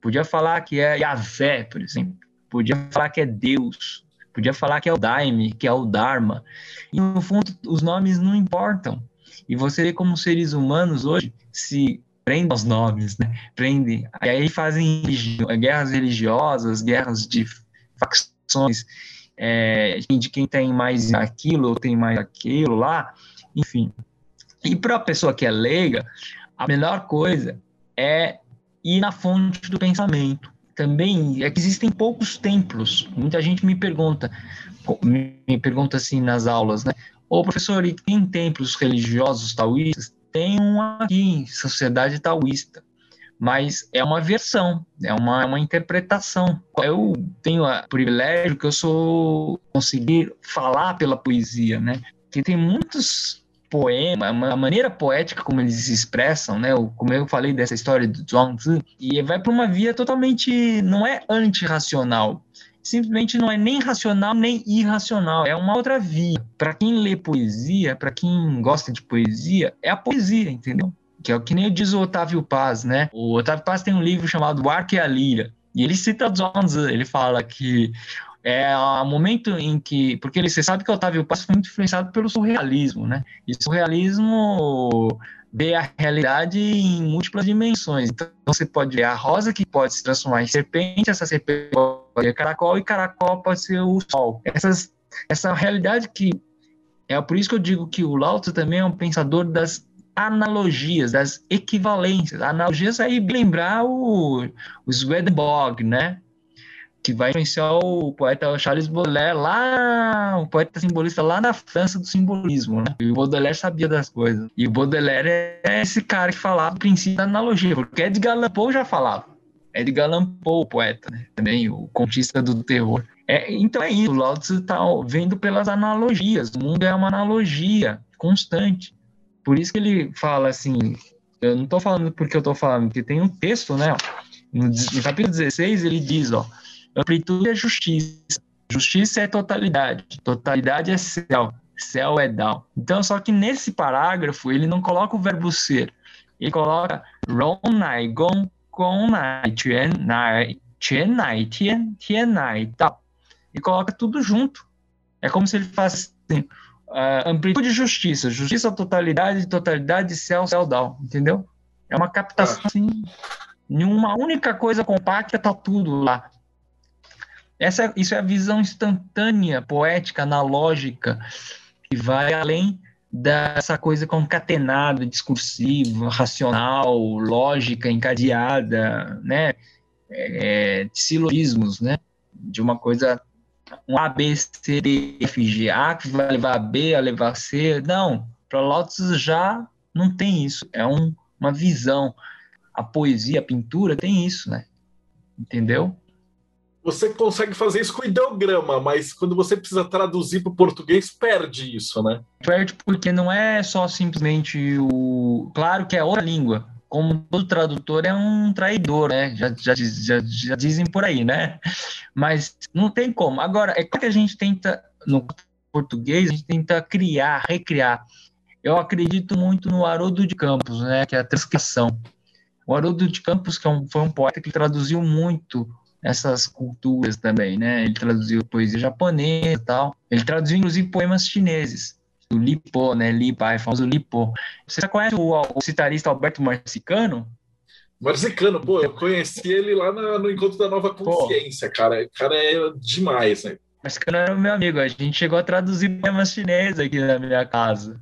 Podia falar que é Yahvé, por exemplo. Podia falar que é Deus. Podia falar que é o Daime, que é o Dharma. E, no fundo, os nomes não importam. E você vê como seres humanos hoje se prendem os nomes, né? Prendem. E aí fazem guerras religiosas, guerras de facções, é, de quem tem mais aquilo ou tem mais aquilo lá, enfim. E para a pessoa que é leiga, a melhor coisa é ir na fonte do pensamento. Também é que existem poucos templos. Muita gente me pergunta, me pergunta assim nas aulas, né? Ô professor, e tem templos religiosos taoístas? tem um aqui, Sociedade Taoísta, mas é uma versão, é uma, é uma interpretação. Eu tenho o privilégio que eu sou conseguir falar pela poesia, né? Que tem muitos poemas, a maneira poética como eles se expressam, né? Como eu falei dessa história do Zhuangzi, e vai para uma via totalmente não é antirracional, simplesmente não é nem racional nem irracional, é uma outra via. Para quem lê poesia, para quem gosta de poesia, é a poesia, entendeu? Que é o que nem diz o Otávio Paz, né? O Otávio Paz tem um livro chamado O Arco e a Lira, e ele cita Zhuangzi, ele fala que é o momento em que. Porque você sabe que Otávio Paz foi muito influenciado pelo surrealismo, né? E surrealismo vê a realidade em múltiplas dimensões. Então você pode ver a rosa que pode se transformar em serpente, essa serpente pode ser caracol e caracol pode ser o sol. Essas, essa realidade que é por isso que eu digo que o Lao Tzu também é um pensador das analogias, das equivalências. Analogias aí lembrar o, o Swedenborg, né? Que vai influenciar o poeta Charles Baudelaire lá, o poeta simbolista lá na França do simbolismo, né? E o Baudelaire sabia das coisas. E o Baudelaire é esse cara que falava o princípio da analogia, porque Edgar Allan Poe já falava. Edgar Allan Poe, o poeta, né? Também o contista do terror. É, então é isso, o Lao Tzu está vendo pelas analogias. O mundo é uma analogia constante. Por isso que ele fala assim, eu não estou falando porque eu estou falando, porque tem um texto, né? No, no capítulo 16 ele diz, ó, Amplitude é justiça. Justiça é totalidade. Totalidade é céu. Céu é Dao. Então, só que nesse parágrafo, ele não coloca o verbo ser. Ele coloca Rong Nai Gong Gong Nai Quan Nai Quan Nai Tian Dao. E coloca tudo junto. É como se ele faz assim, uh, amplitude e justiça. Justiça, totalidade, totalidade, céu, céu, Dao. Entendeu? É uma captação assim. Em uma única coisa compacta, tá tudo lá. Essa, isso é a visão instantânea, poética, analógica, que vai além dessa coisa concatenada, discursiva, racional, lógica, encadeada, né? É, de silogismos, né? De uma coisa, um A, B, C, D, F, G, A que vai levar a B, a levar C. Não, para Lotus já não tem isso. É um, uma visão. A poesia, a pintura tem isso, né? Entendeu? Você consegue fazer isso com ideograma, mas quando você precisa traduzir para o português, perde isso, né? Perde porque não é só simplesmente o. Claro que é outra língua. Como todo tradutor é um traidor, né? Já, já, já, já dizem por aí, né? Mas não tem como. Agora, é claro que a gente tenta, no português, a gente tenta criar, recriar. Eu acredito muito no Haroldo de Campos, né? Que é a transcrição. O Haroldo de Campos, que é um, foi um poeta que traduziu muito essas culturas também, né? Ele traduziu poesia japonesa e tal. Ele traduziu, inclusive, poemas chineses. O Lipo, né? Lipa, é famoso Lipo. Você já conhece o, o citarista Alberto Marcicano? Marcicano, pô, eu conheci ele lá no, no Encontro da Nova Consciência, pô. cara. O cara é demais, né? Marcicano era meu amigo. A gente chegou a traduzir poemas chineses aqui na minha casa.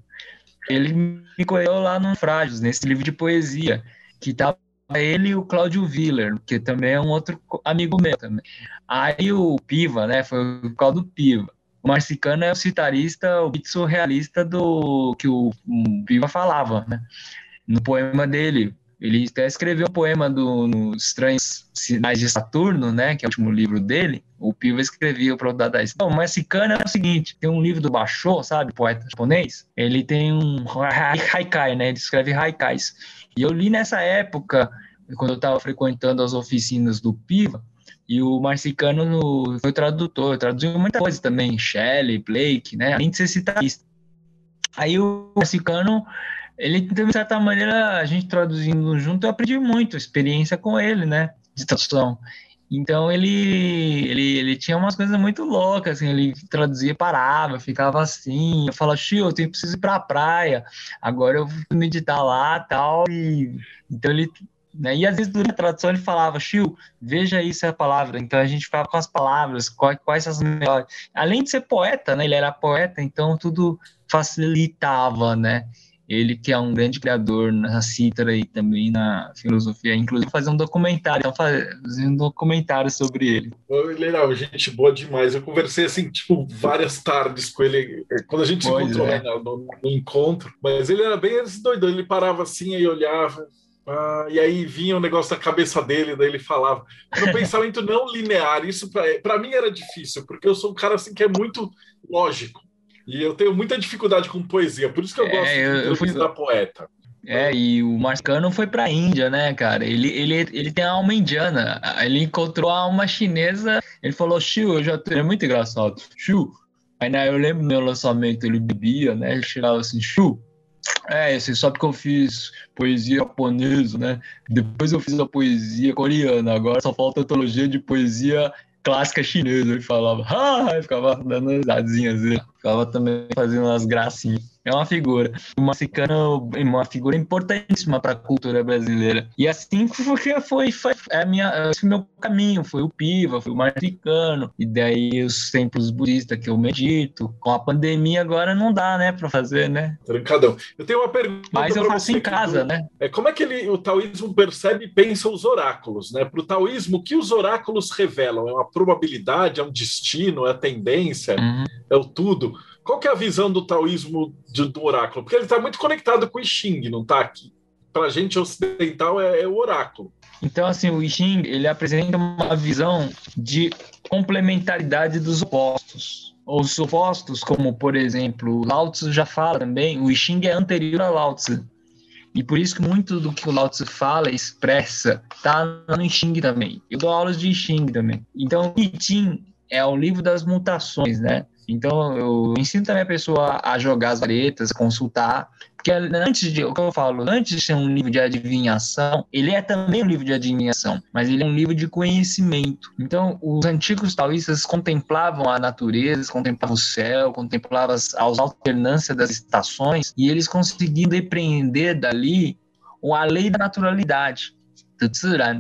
Ele me conheceu lá no Frágios, nesse livro de poesia, que tava ele e o Cláudio Willer, que também é um outro amigo meu também. Aí o Piva, né, foi o causa do Piva. O Marcicano é o citarista, o beat surrealista do que o, o Piva falava, né? No poema dele, ele até escreveu um poema do Estranhos Sinais de Saturno, né, que é o último livro dele. O Piva escrevia para o Dadaísta. Então, o Marcicano é o seguinte, tem um livro do Basho, sabe, poeta japonês. Ele tem um haikai, né, ele escreve haikais. E eu li nessa época, quando eu estava frequentando as oficinas do Piva, e o Marcicano no, foi tradutor, traduziu muita coisa também, Shelley, Blake, né, além de ser citarista. Aí o Marcicano ele, de certa maneira, a gente traduzindo junto, eu aprendi muito, experiência com ele, né, de tradução. Então ele, ele, ele tinha umas coisas muito loucas, assim, ele traduzia, parava, ficava assim, eu falava, Xio, eu tenho, preciso ir pra praia, agora eu vou meditar lá tal, e então ele, né, e às vezes durante a tradução ele falava, Xio, veja isso é a palavra, então a gente ficava com as palavras, quais, quais as melhores, além de ser poeta, né, ele era poeta, então tudo facilitava, né, ele que é um grande criador na cítara e também na filosofia, inclusive fazer um documentário, então fazer um documentário sobre ele. Legal, gente boa demais. Eu conversei assim, tipo, várias tardes com ele, quando a gente pois se encontrou é. né, no, no, encontro, mas ele era bem doido, ele parava assim e olhava, ah, e aí vinha o um negócio da cabeça dele, daí ele falava. Um pensamento não linear, isso para mim era difícil, porque eu sou um cara assim que é muito lógico. E eu tenho muita dificuldade com poesia, por isso que eu gosto é, eu, eu fui... da poeta. É, e o Marcano foi para a Índia, né, cara? Ele, ele, ele tem a alma indiana. Ele encontrou a alma chinesa. Ele falou, Xiu, eu já tenho. É muito engraçado. Xiu. Aí né, eu lembro meu lançamento, ele bebia, né? Ele chegava assim, Xiu. É, você sabe que eu fiz poesia japonesa, né? Depois eu fiz a poesia coreana. Agora só falta a antologia de poesia clássica chinesa. Ele falava, ah, ficava dando risadinhas, ficava também fazendo umas gracinhas. É uma figura. O Marcicano é uma figura importantíssima para a cultura brasileira. E assim porque foi, foi é minha, esse meu caminho. Foi o Piva, foi o Marcicano, e daí os templos budistas que eu medito. Com a pandemia agora não dá, né, para fazer, né? Trancadão. Eu tenho uma pergunta. Mas eu faço em casa, né? É, como é que ele, o taoísmo percebe e pensa os oráculos, né? Para o taoísmo, o que os oráculos revelam? É uma probabilidade, é um destino, é a tendência, uhum. é o tudo. Qual que é a visão do taoísmo de, do oráculo? Porque ele está muito conectado com o I Ching, não está aqui? Para a gente ocidental é, é, o oráculo. Então, assim, o I Ching ele apresenta uma visão de complementaridade dos opostos. Os opostos, como por exemplo, Lao Tzu já fala também, o I Ching é anterior a Lao Tzu. E por isso que muito do que o Lao Tzu fala, expressa, tá no I Ching também. Eu dou aulas de I Ching também. Então, o I Ching é o livro das mutações, né? Então, eu ensino também a pessoa a jogar as varetas, consultar, porque antes de, o que eu falo, antes de ser um livro de adivinhação, ele é também um livro de adivinhação, mas ele é um livro de conhecimento. Então, os antigos taoístas contemplavam a natureza, contemplavam o céu, contemplavam as, as alternâncias das estações, e eles conseguiam depreender dali a lei da naturalidade,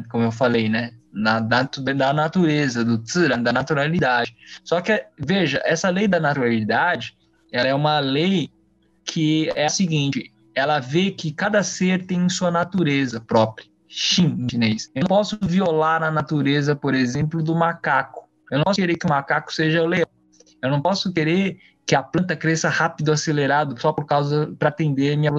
como eu falei, né? Na, da natureza, do tziran, da naturalidade. Só que, veja, essa lei da naturalidade, ela é uma lei que é a seguinte, ela vê que cada ser tem sua natureza própria. Shin, chinês. Eu não posso violar a natureza, por exemplo, do macaco. Eu não posso querer que o macaco seja o leão. Eu não posso querer que a planta cresça rápido, acelerado, só por causa para atender minha,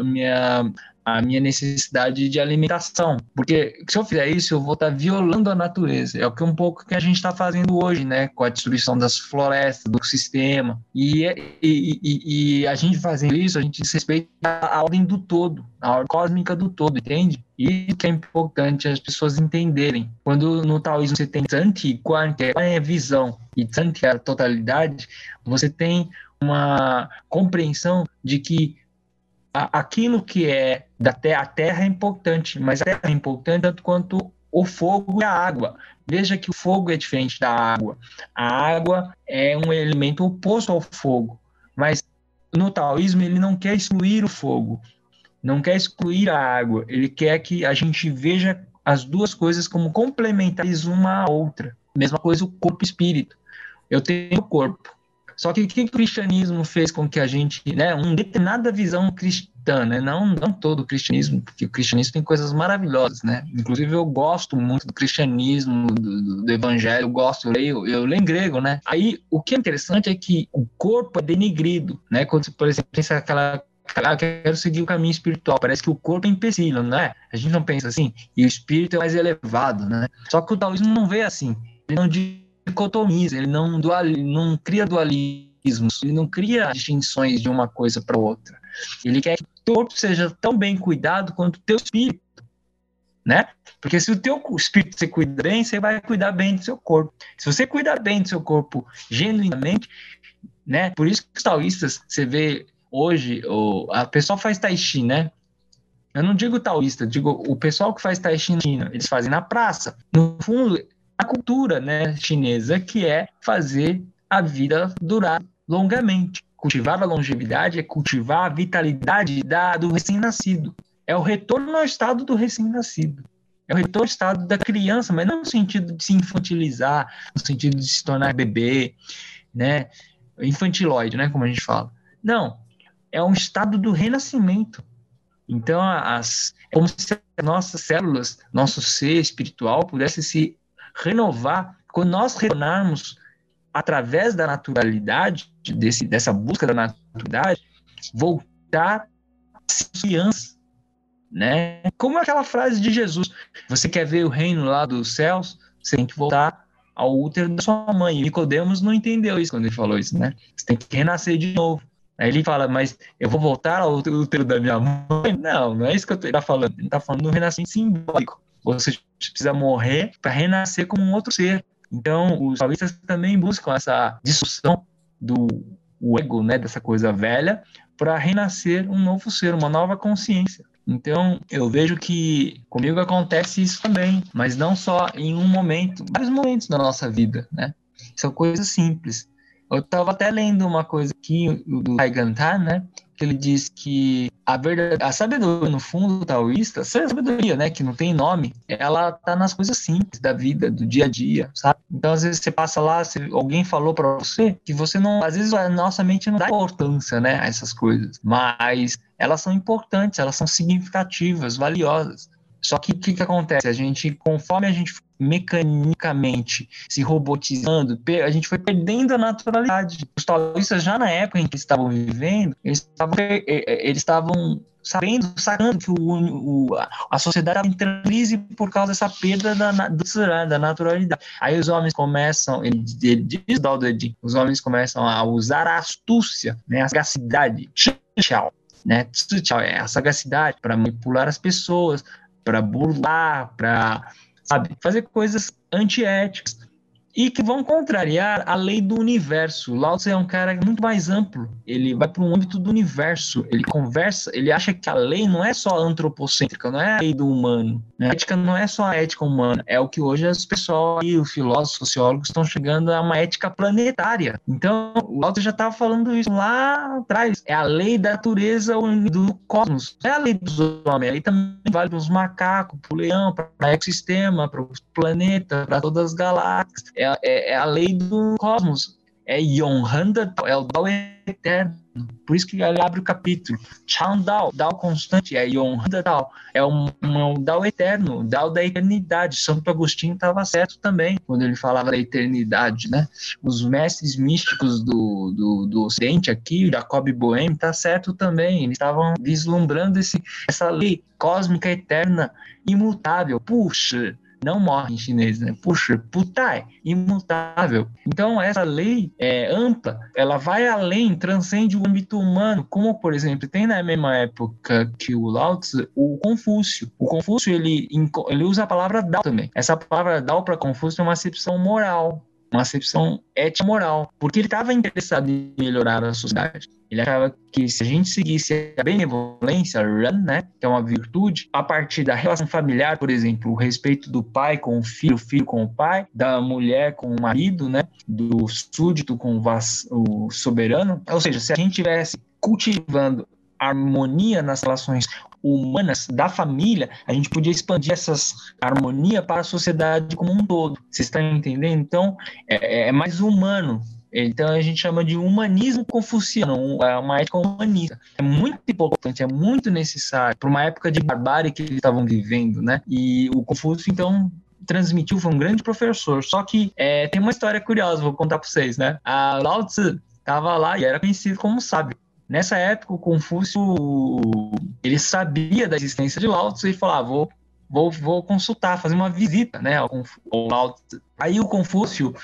minha a minha necessidade de alimentação. Porque se eu fizer isso, eu vou estar violando a natureza. É o que um pouco que a gente está fazendo hoje, né? Com a destruição das florestas, do sistema. E, e, e, e a gente fazendo isso, a gente desrespeita a ordem do todo, a ordem cósmica do todo, entende? E que é importante as pessoas entenderem. Quando no taoísmo você tem Santi Quan, que é a visão, e Santi, é a totalidade, você tem uma compreensão de que aquilo que é da terra, a terra é importante, mas a terra é importante tanto quanto o fogo e a água. Veja que o fogo é diferente da água. A água é um elemento oposto ao fogo, mas no taoísmo ele não quer excluir o fogo, não quer excluir a água, ele quer que a gente veja as duas coisas como complementares uma à outra. Mesma coisa o corpo e espírito. Eu tenho o corpo. Só que o que o cristianismo fez com que a gente, né, uma determinada visão cristã, né, não, não todo o cristianismo, porque o cristianismo tem coisas maravilhosas, né, inclusive eu gosto muito do cristianismo, do, do evangelho, eu gosto, eu leio, eu leio em grego, né, aí o que é interessante é que o corpo é denigrido, né, quando, por exemplo, tem aquela ah, quero seguir o caminho espiritual. Parece que o corpo é empecilho, não é? A gente não pensa assim. E o espírito é mais elevado, né? Só que o taoísmo não vê assim. Ele não dicotomiza, ele não, dual, não cria dualismos, ele não cria distinções de uma coisa para outra. Ele quer que o corpo seja tão bem cuidado quanto o teu espírito, né? Porque se o teu espírito você cuida bem, você vai cuidar bem do seu corpo. Se você cuidar bem do seu corpo genuinamente, né? Por isso que os taoístas, você vê hoje, o, a pessoa faz tai chi, né? Eu não digo taoísta, digo o pessoal que faz tai chi na China, eles fazem na praça. No fundo, a cultura né, chinesa, que é fazer a vida durar longamente. Cultivar a longevidade é cultivar a vitalidade da, do recém-nascido. É o retorno ao estado do recém-nascido. É o retorno ao estado da criança, mas não no sentido de se infantilizar, no sentido de se tornar bebê, né? Infantiloide, né? Como a gente fala. Não, é um estado do renascimento. Então, as, é como se as nossas células, nosso ser espiritual pudesse se renovar quando nós retornarmos através da naturalidade, desse, dessa busca da naturalidade, voltar a ser criança. Né? Como aquela frase de Jesus: Você quer ver o reino lá dos céus? Você tem que voltar ao útero da sua mãe. E Nicodemos não entendeu isso quando ele falou isso, né? Você tem que renascer de novo. Aí ele fala, mas eu vou voltar ao útero da minha mãe? Não, não é isso que ele está falando. Ele está falando do renascimento simbólico. Você precisa morrer para renascer como um outro ser. Então, os taoístas também buscam essa dissolução do ego, né, dessa coisa velha, para renascer um novo ser, uma nova consciência. Então, eu vejo que comigo acontece isso também, mas não só em um momento, vários momentos da nossa vida, né? São coisas simples. Eu estava até lendo uma coisa aqui do Taigantar, né? Que ele diz que a, verdade, a sabedoria, no fundo, taoísta, sabedoria, né? Que não tem nome, ela tá nas coisas simples da vida, do dia a dia, sabe? Então, às vezes, você passa lá, se alguém falou para você que você não. Às vezes, a nossa mente não dá importância, né? A essas coisas. Mas elas são importantes, elas são significativas, valiosas. Só que o que, que acontece? A gente, conforme a gente mecanicamente se robotizando, a gente foi perdendo a naturalidade. Os taoístas, já na época em que estavam vivendo, eles estavam, eles estavam sabendo, sacando que o, o, a sociedade estava em crise por causa dessa perda da, da, da naturalidade. Aí os homens começam, ele, ele diz Dao os homens começam a usar a astúcia, né, a sagacidade, tchau, né, tchau, é a sagacidade para manipular as pessoas, para burlar, para fazer coisas antiéticas e que vão contrariar a lei do universo. Lao Tzu é um cara muito mais amplo. Ele vai para um âmbito do universo. Ele conversa, ele acha que a lei não é só antropocêntrica, não é a lei do humano. A ética não é só a ética humana. É o que hoje as pessoas e os filósofos, sociólogos estão chegando a uma ética planetária. Então, o Lao Tzu já estava falando isso lá atrás. É a lei da natureza do cosmos. Não é a lei dos homens. A lei também vale para os macacos, para o leão, para o ecossistema, para o planeta, para todas as galáxias é, é, é a lei do cosmos. É Yonhanda, é o Dao eterno. Por isso que ele abre o capítulo. Chan Dao, Dao constante, é Yonhanda Dao. É um, um Dao eterno, Dao da eternidade. Santo Agostinho estava certo também quando ele falava da eternidade, né? Os mestres místicos do, do, do Ocidente aqui, Jacob Boehme, está certo também. Eles estavam vislumbrando esse, essa lei cósmica eterna, imutável. Puxa, não morre em chinês, né? Puxa, putai, imutável. Então, essa lei é ampla, ela vai além, transcende o âmbito humano, como, por exemplo, tem na mesma época que o Lao Tzu, o Confúcio. O Confúcio, ele, ele usa a palavra Dao também. Essa palavra Dao para Confúcio é uma acepção moral, uma acepção ética-moral, porque ele estava interessado em melhorar a sociedade. Ele achava que se a gente seguisse a benevolência, run, né, que é uma virtude, a partir da relação familiar, por exemplo, o respeito do pai com o filho, o filho com o pai, da mulher com o marido, né, do súdito com o, o soberano, ou seja, se a gente tivesse cultivando harmonia nas relações humanas da família, a gente podia expandir essa harmonia para a sociedade como um todo. Vocês estão entendendo? Então, é, é mais humano. Então a gente chama de humanismo confuciano, é uma ética humanista. É muito importante, é muito necessário para uma época de barbárie que eles estavam vivendo, né? E o Confúcio, então, transmitiu, foi um grande professor. Só que é, tem uma história curiosa, vou contar para vocês, né? A Lao Tzu estava lá e era conhecido como sábio. Nessa época, o Confúcio ele sabia da existência de Lao Tzu e falou: ah, vou, vou, vou consultar, fazer uma visita, né, ao, ao Lao Tzu. Aí o Confúcio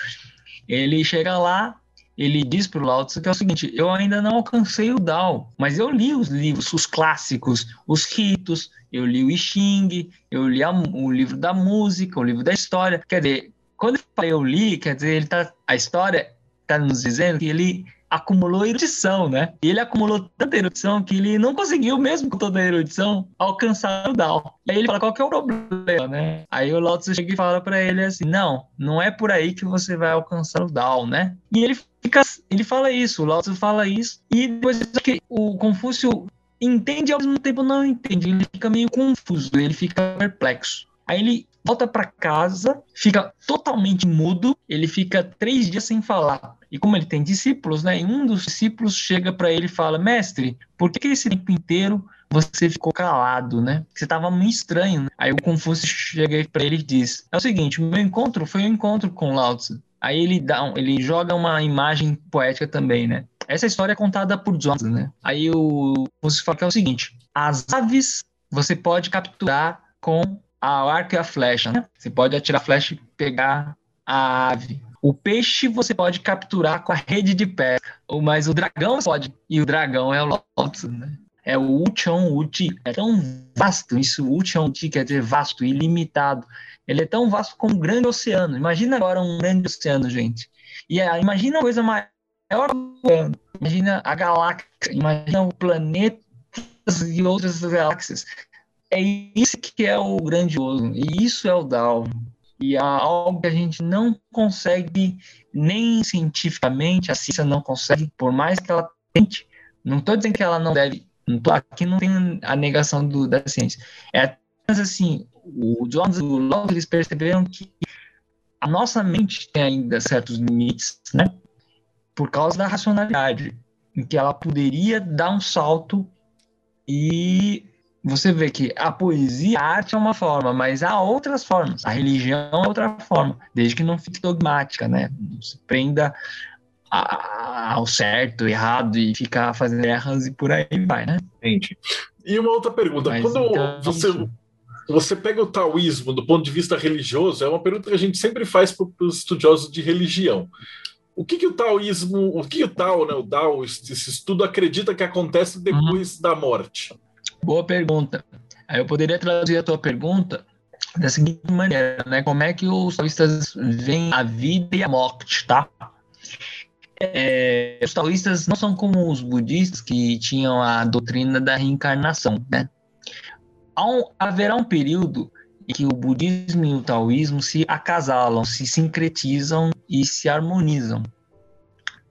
ele chega lá, ele diz para o Lao Tzu que é o seguinte: eu ainda não alcancei o Dao, mas eu li os livros, os clássicos, os ritos, eu li o I Ching, eu li a, o livro da música, o livro da história. Quer dizer, quando eu li, quer dizer, ele tá, a história está nos dizendo que ele acumulou erudição, né? E ele acumulou tanta erudição que ele não conseguiu, mesmo com toda a erudição, alcançar o Dao. E aí ele fala, qual que é o problema, né? Aí o Lao chega e fala para ele assim, não, não é por aí que você vai alcançar o Dao, né? E ele fica, ele fala isso, o Lao fala isso, e depois que o Confúcio entende ao mesmo tempo não entende, ele fica meio confuso, ele fica perplexo. Aí ele volta para casa, fica totalmente mudo, ele fica três dias sem falar. E como ele tem discípulos, né? um dos discípulos chega para ele e fala: Mestre, por que esse tempo inteiro você ficou calado, né? Você estava meio estranho. Né? Aí o Confúcio chega para ele e diz: É o seguinte, meu encontro foi um encontro com Lao Tzu. Aí ele dá, um, ele joga uma imagem poética também, né? Essa história é contada por Johnson, né? Aí o Confúcio fala que é o seguinte: as aves você pode capturar com a arco e a flecha, né? Você pode atirar a flecha e pegar a ave. O peixe você pode capturar com a rede de pesca, mas o dragão pode. E o dragão é o Lotus, né? É o Uchon Uchi. É tão vasto isso. Uchon Uchi quer dizer vasto, ilimitado. Ele é tão vasto como um grande oceano. Imagina agora um grande oceano, gente. E é, imagina uma coisa maior Imagina a galáxia. Imagina o planeta e outras galáxias. É isso que é o grandioso. E isso é o Dao e é algo que a gente não consegue nem cientificamente, a ciência não consegue, por mais que ela tente. Não estou dizendo que ela não deve, não tô, aqui não tem a negação do, da ciência. É apenas assim, o Jones e o eles perceberam que a nossa mente tem ainda certos limites, né? Por causa da racionalidade, em que ela poderia dar um salto e você vê que a poesia, a arte é uma forma, mas há outras formas. A religião é outra forma, desde que não fique dogmática, né? Não se prenda ao certo, errado e ficar fazendo erras e por aí vai, né? E uma outra pergunta: mas, quando então, você, você pega o taoísmo do ponto de vista religioso, é uma pergunta que a gente sempre faz para os estudiosos de religião. O que, que o taoísmo, o que o Tao, né, o Dao, esse estudo acredita que acontece depois uhum. da morte? Boa pergunta. Eu poderia traduzir a tua pergunta da seguinte maneira, né? Como é que os taoístas veem a vida e a morte, tá? É, os taoístas não são como os budistas que tinham a doutrina da reencarnação, né? Um, haverá um período em que o budismo e o taoísmo se acasalam, se sincretizam e se harmonizam.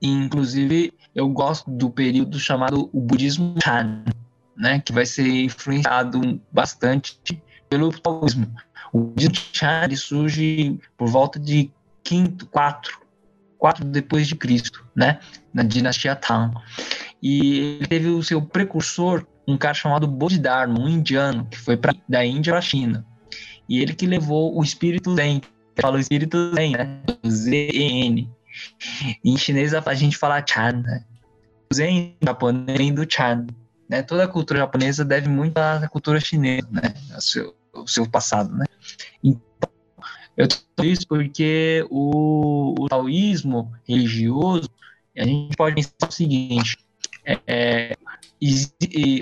E, inclusive, eu gosto do período chamado o budismo Chan, né, que vai ser influenciado bastante pelo taoísmo. O Chan surge por volta de quinto, quatro, quatro depois de Cristo, né, na dinastia Tang. E ele teve o seu precursor, um cara chamado Bodhidharma, um indiano, que foi pra, da Índia para a China. E ele que levou o espírito Zen, fala o espírito Zen, né, Z-E-N. Em chinês a gente fala Chan, né? Zen japonês do Chan, né? Toda a cultura japonesa deve muito à cultura chinesa, né? Ao seu, ao seu passado, né? Então, eu tô isso porque o, o taoísmo religioso, a gente pode pensar o seguinte, é, é,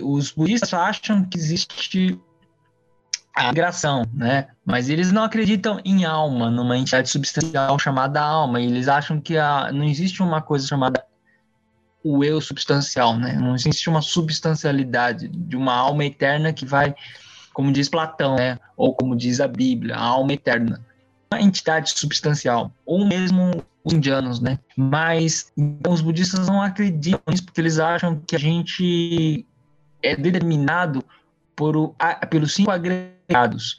os budistas acham que existe a migração, né? Mas eles não acreditam em alma, numa entidade substancial chamada alma. Eles acham que a, não existe uma coisa chamada o eu substancial, né? Não existe uma substancialidade de uma alma eterna que vai, como diz Platão, né? Ou como diz a Bíblia, a alma eterna. Uma entidade substancial, ou mesmo os indianos, né? Mas então, os budistas não acreditam nisso porque eles acham que a gente é determinado por o, a, pelos cinco agregados.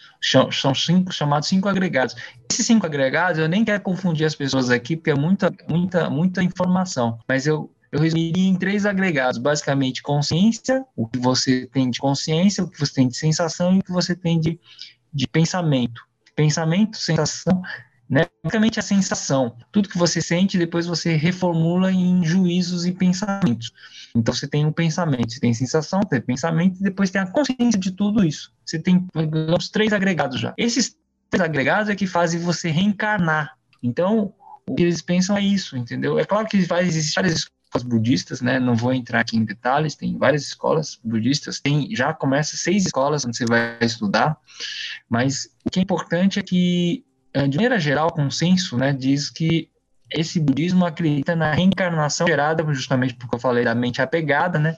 São cinco chamados cinco agregados. Esses cinco agregados, eu nem quero confundir as pessoas aqui, porque é muita, muita, muita informação. Mas eu eu resumiria em três agregados, basicamente consciência, o que você tem de consciência, o que você tem de sensação e o que você tem de, de pensamento. Pensamento, sensação, né? Basicamente a sensação. Tudo que você sente, depois você reformula em juízos e pensamentos. Então você tem um pensamento, você tem sensação, tem pensamento, e depois tem a consciência de tudo isso. Você tem os três agregados já. Esses três agregados é que fazem você reencarnar. Então, o que eles pensam é isso, entendeu? É claro que vai existir várias budistas, né? Não vou entrar aqui em detalhes, tem várias escolas budistas, tem já começa seis escolas onde você vai estudar, mas o que é importante é que, eh, de maneira geral, o consenso, né, diz que esse budismo acredita na reencarnação gerada justamente porque eu falei da mente apegada, né?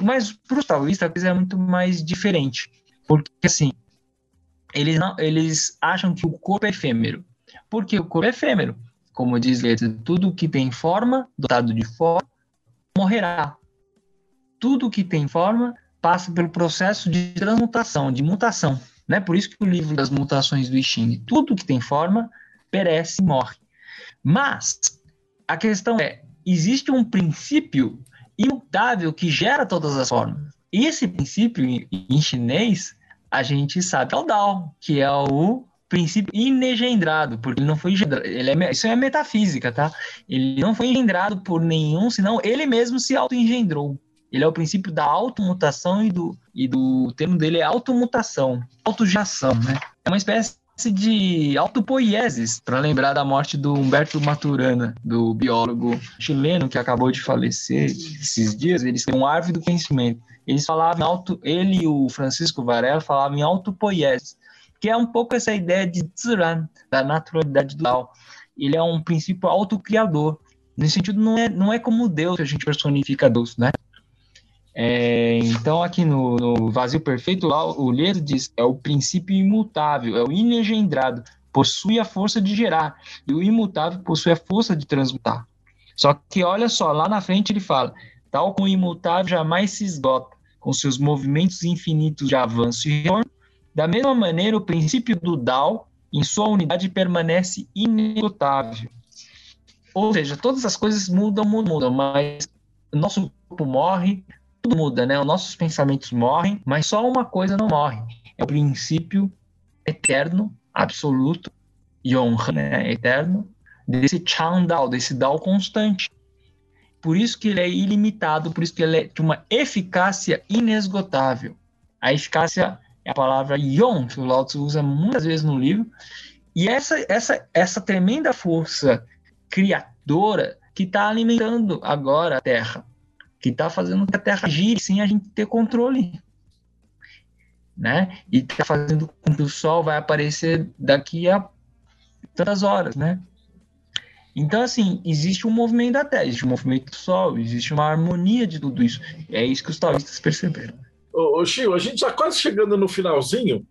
Mas para os taoístas a coisa é muito mais diferente, porque assim eles não, eles acham que o corpo é efêmero, porque o corpo é efêmero, como diz Goethe, tudo que tem forma, dotado de forma, morrerá. Tudo que tem forma passa pelo processo de transmutação, de mutação. Né? Por isso que o livro das mutações do I tudo que tem forma perece e morre. Mas a questão é, existe um princípio imutável que gera todas as formas. E esse princípio em chinês a gente sabe é o Dao, que é o princípio inegendrado, porque ele não foi engendrado. Ele é, isso é metafísica, tá? Ele não foi engendrado por nenhum, senão ele mesmo se auto-engendrou. Ele é o princípio da automutação e do, e do termo dele é automutação, autogeração, né? É uma espécie de autopoiesis, para lembrar da morte do Humberto Maturana, do biólogo chileno que acabou de falecer esses dias. Eles têm um árvore do conhecimento. Eles falavam em auto, ele e o Francisco Varela falavam em autopoiesis que é um pouco essa ideia de Ziran, da naturalidade do Tao. Ele é um princípio autocriador. Nesse sentido, não é, não é como Deus que a gente personifica Deus, né? É, então, aqui no, no, Vazio Perfeito, lá o Leto diz é o princípio imutável, é o inegendrado, possui a força de gerar, e o imutável possui a força de transmutar. Só que, olha só, lá na frente ele fala, tal como o imutável jamais se esgota, com seus movimentos infinitos de avanço e retorno, da mesma maneira, o princípio do Dao, em sua unidade, permanece inesgotável. Ou seja, todas as coisas mudam, mudam, mudam, mas nosso corpo morre, tudo muda, né? Os nossos pensamentos morrem, mas só uma coisa não morre. É o princípio eterno, absoluto, Yonhan, né? Eterno, desse Chan Dao, desse Dao constante. Por isso que ele é ilimitado, por isso que ele é de uma eficácia inesgotável. A eficácia é a palavra yon, que o Lao Tzu usa muitas vezes no livro. E essa, essa, essa tremenda força criadora que está alimentando agora a Terra, que está fazendo que a Terra gire sem a gente ter controle. Né? E está fazendo com que o Sol vai aparecer daqui a tantas horas, né? Então, assim, existe um movimento da Terra, existe um movimento do Sol, existe uma harmonia de tudo isso. É isso que os taoístas perceberam. Ô, Chico, a gente já quase chegando no finalzinho,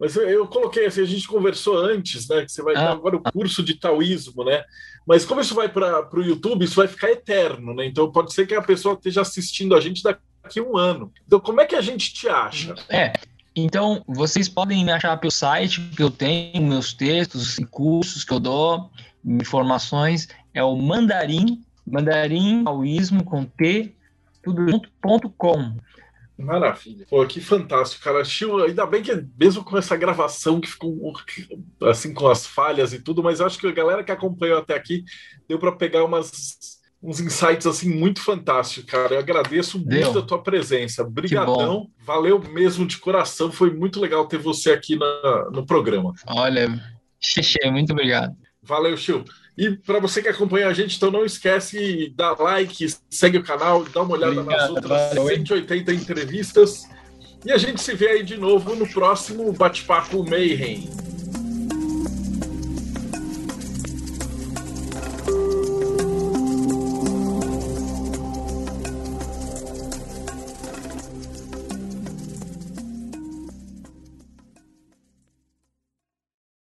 mas eu, eu, coloquei assim, a gente conversou antes, né? Que você vai ah. dar agora o curso de taoísmo, né? Mas como isso vai para o YouTube, isso vai ficar eterno, né? Então pode ser que a pessoa esteja assistindo a gente daqui a um ano. Então, como é que a gente te acha? É. Então, vocês podem me achar pelo site que eu tenho, meus textos e cursos que eu dou, informações, é o mandarim, mandarim, taoísmo com T, tudo junto, ponto com. Maravilha. Pô, que fantástico, cara. Chiu, ainda bem que mesmo com essa gravação que ficou assim com as falhas e tudo, mas acho que a galera que acompanhou até aqui deu para pegar umas uns insights assim muito fantásticos, cara. Eu agradeço deu. muito a tua presença. Obrigadão. Valeu mesmo de coração. Foi muito legal ter você aqui na, no programa. Olha, xixi, muito obrigado. Valeu, Chiu. E para você que acompanha a gente, então não esquece, dá like, segue o canal, dá uma olhada Obrigado, nas outras valeu. 180 entrevistas. E a gente se vê aí de novo no próximo Bate-Papo Mayhem.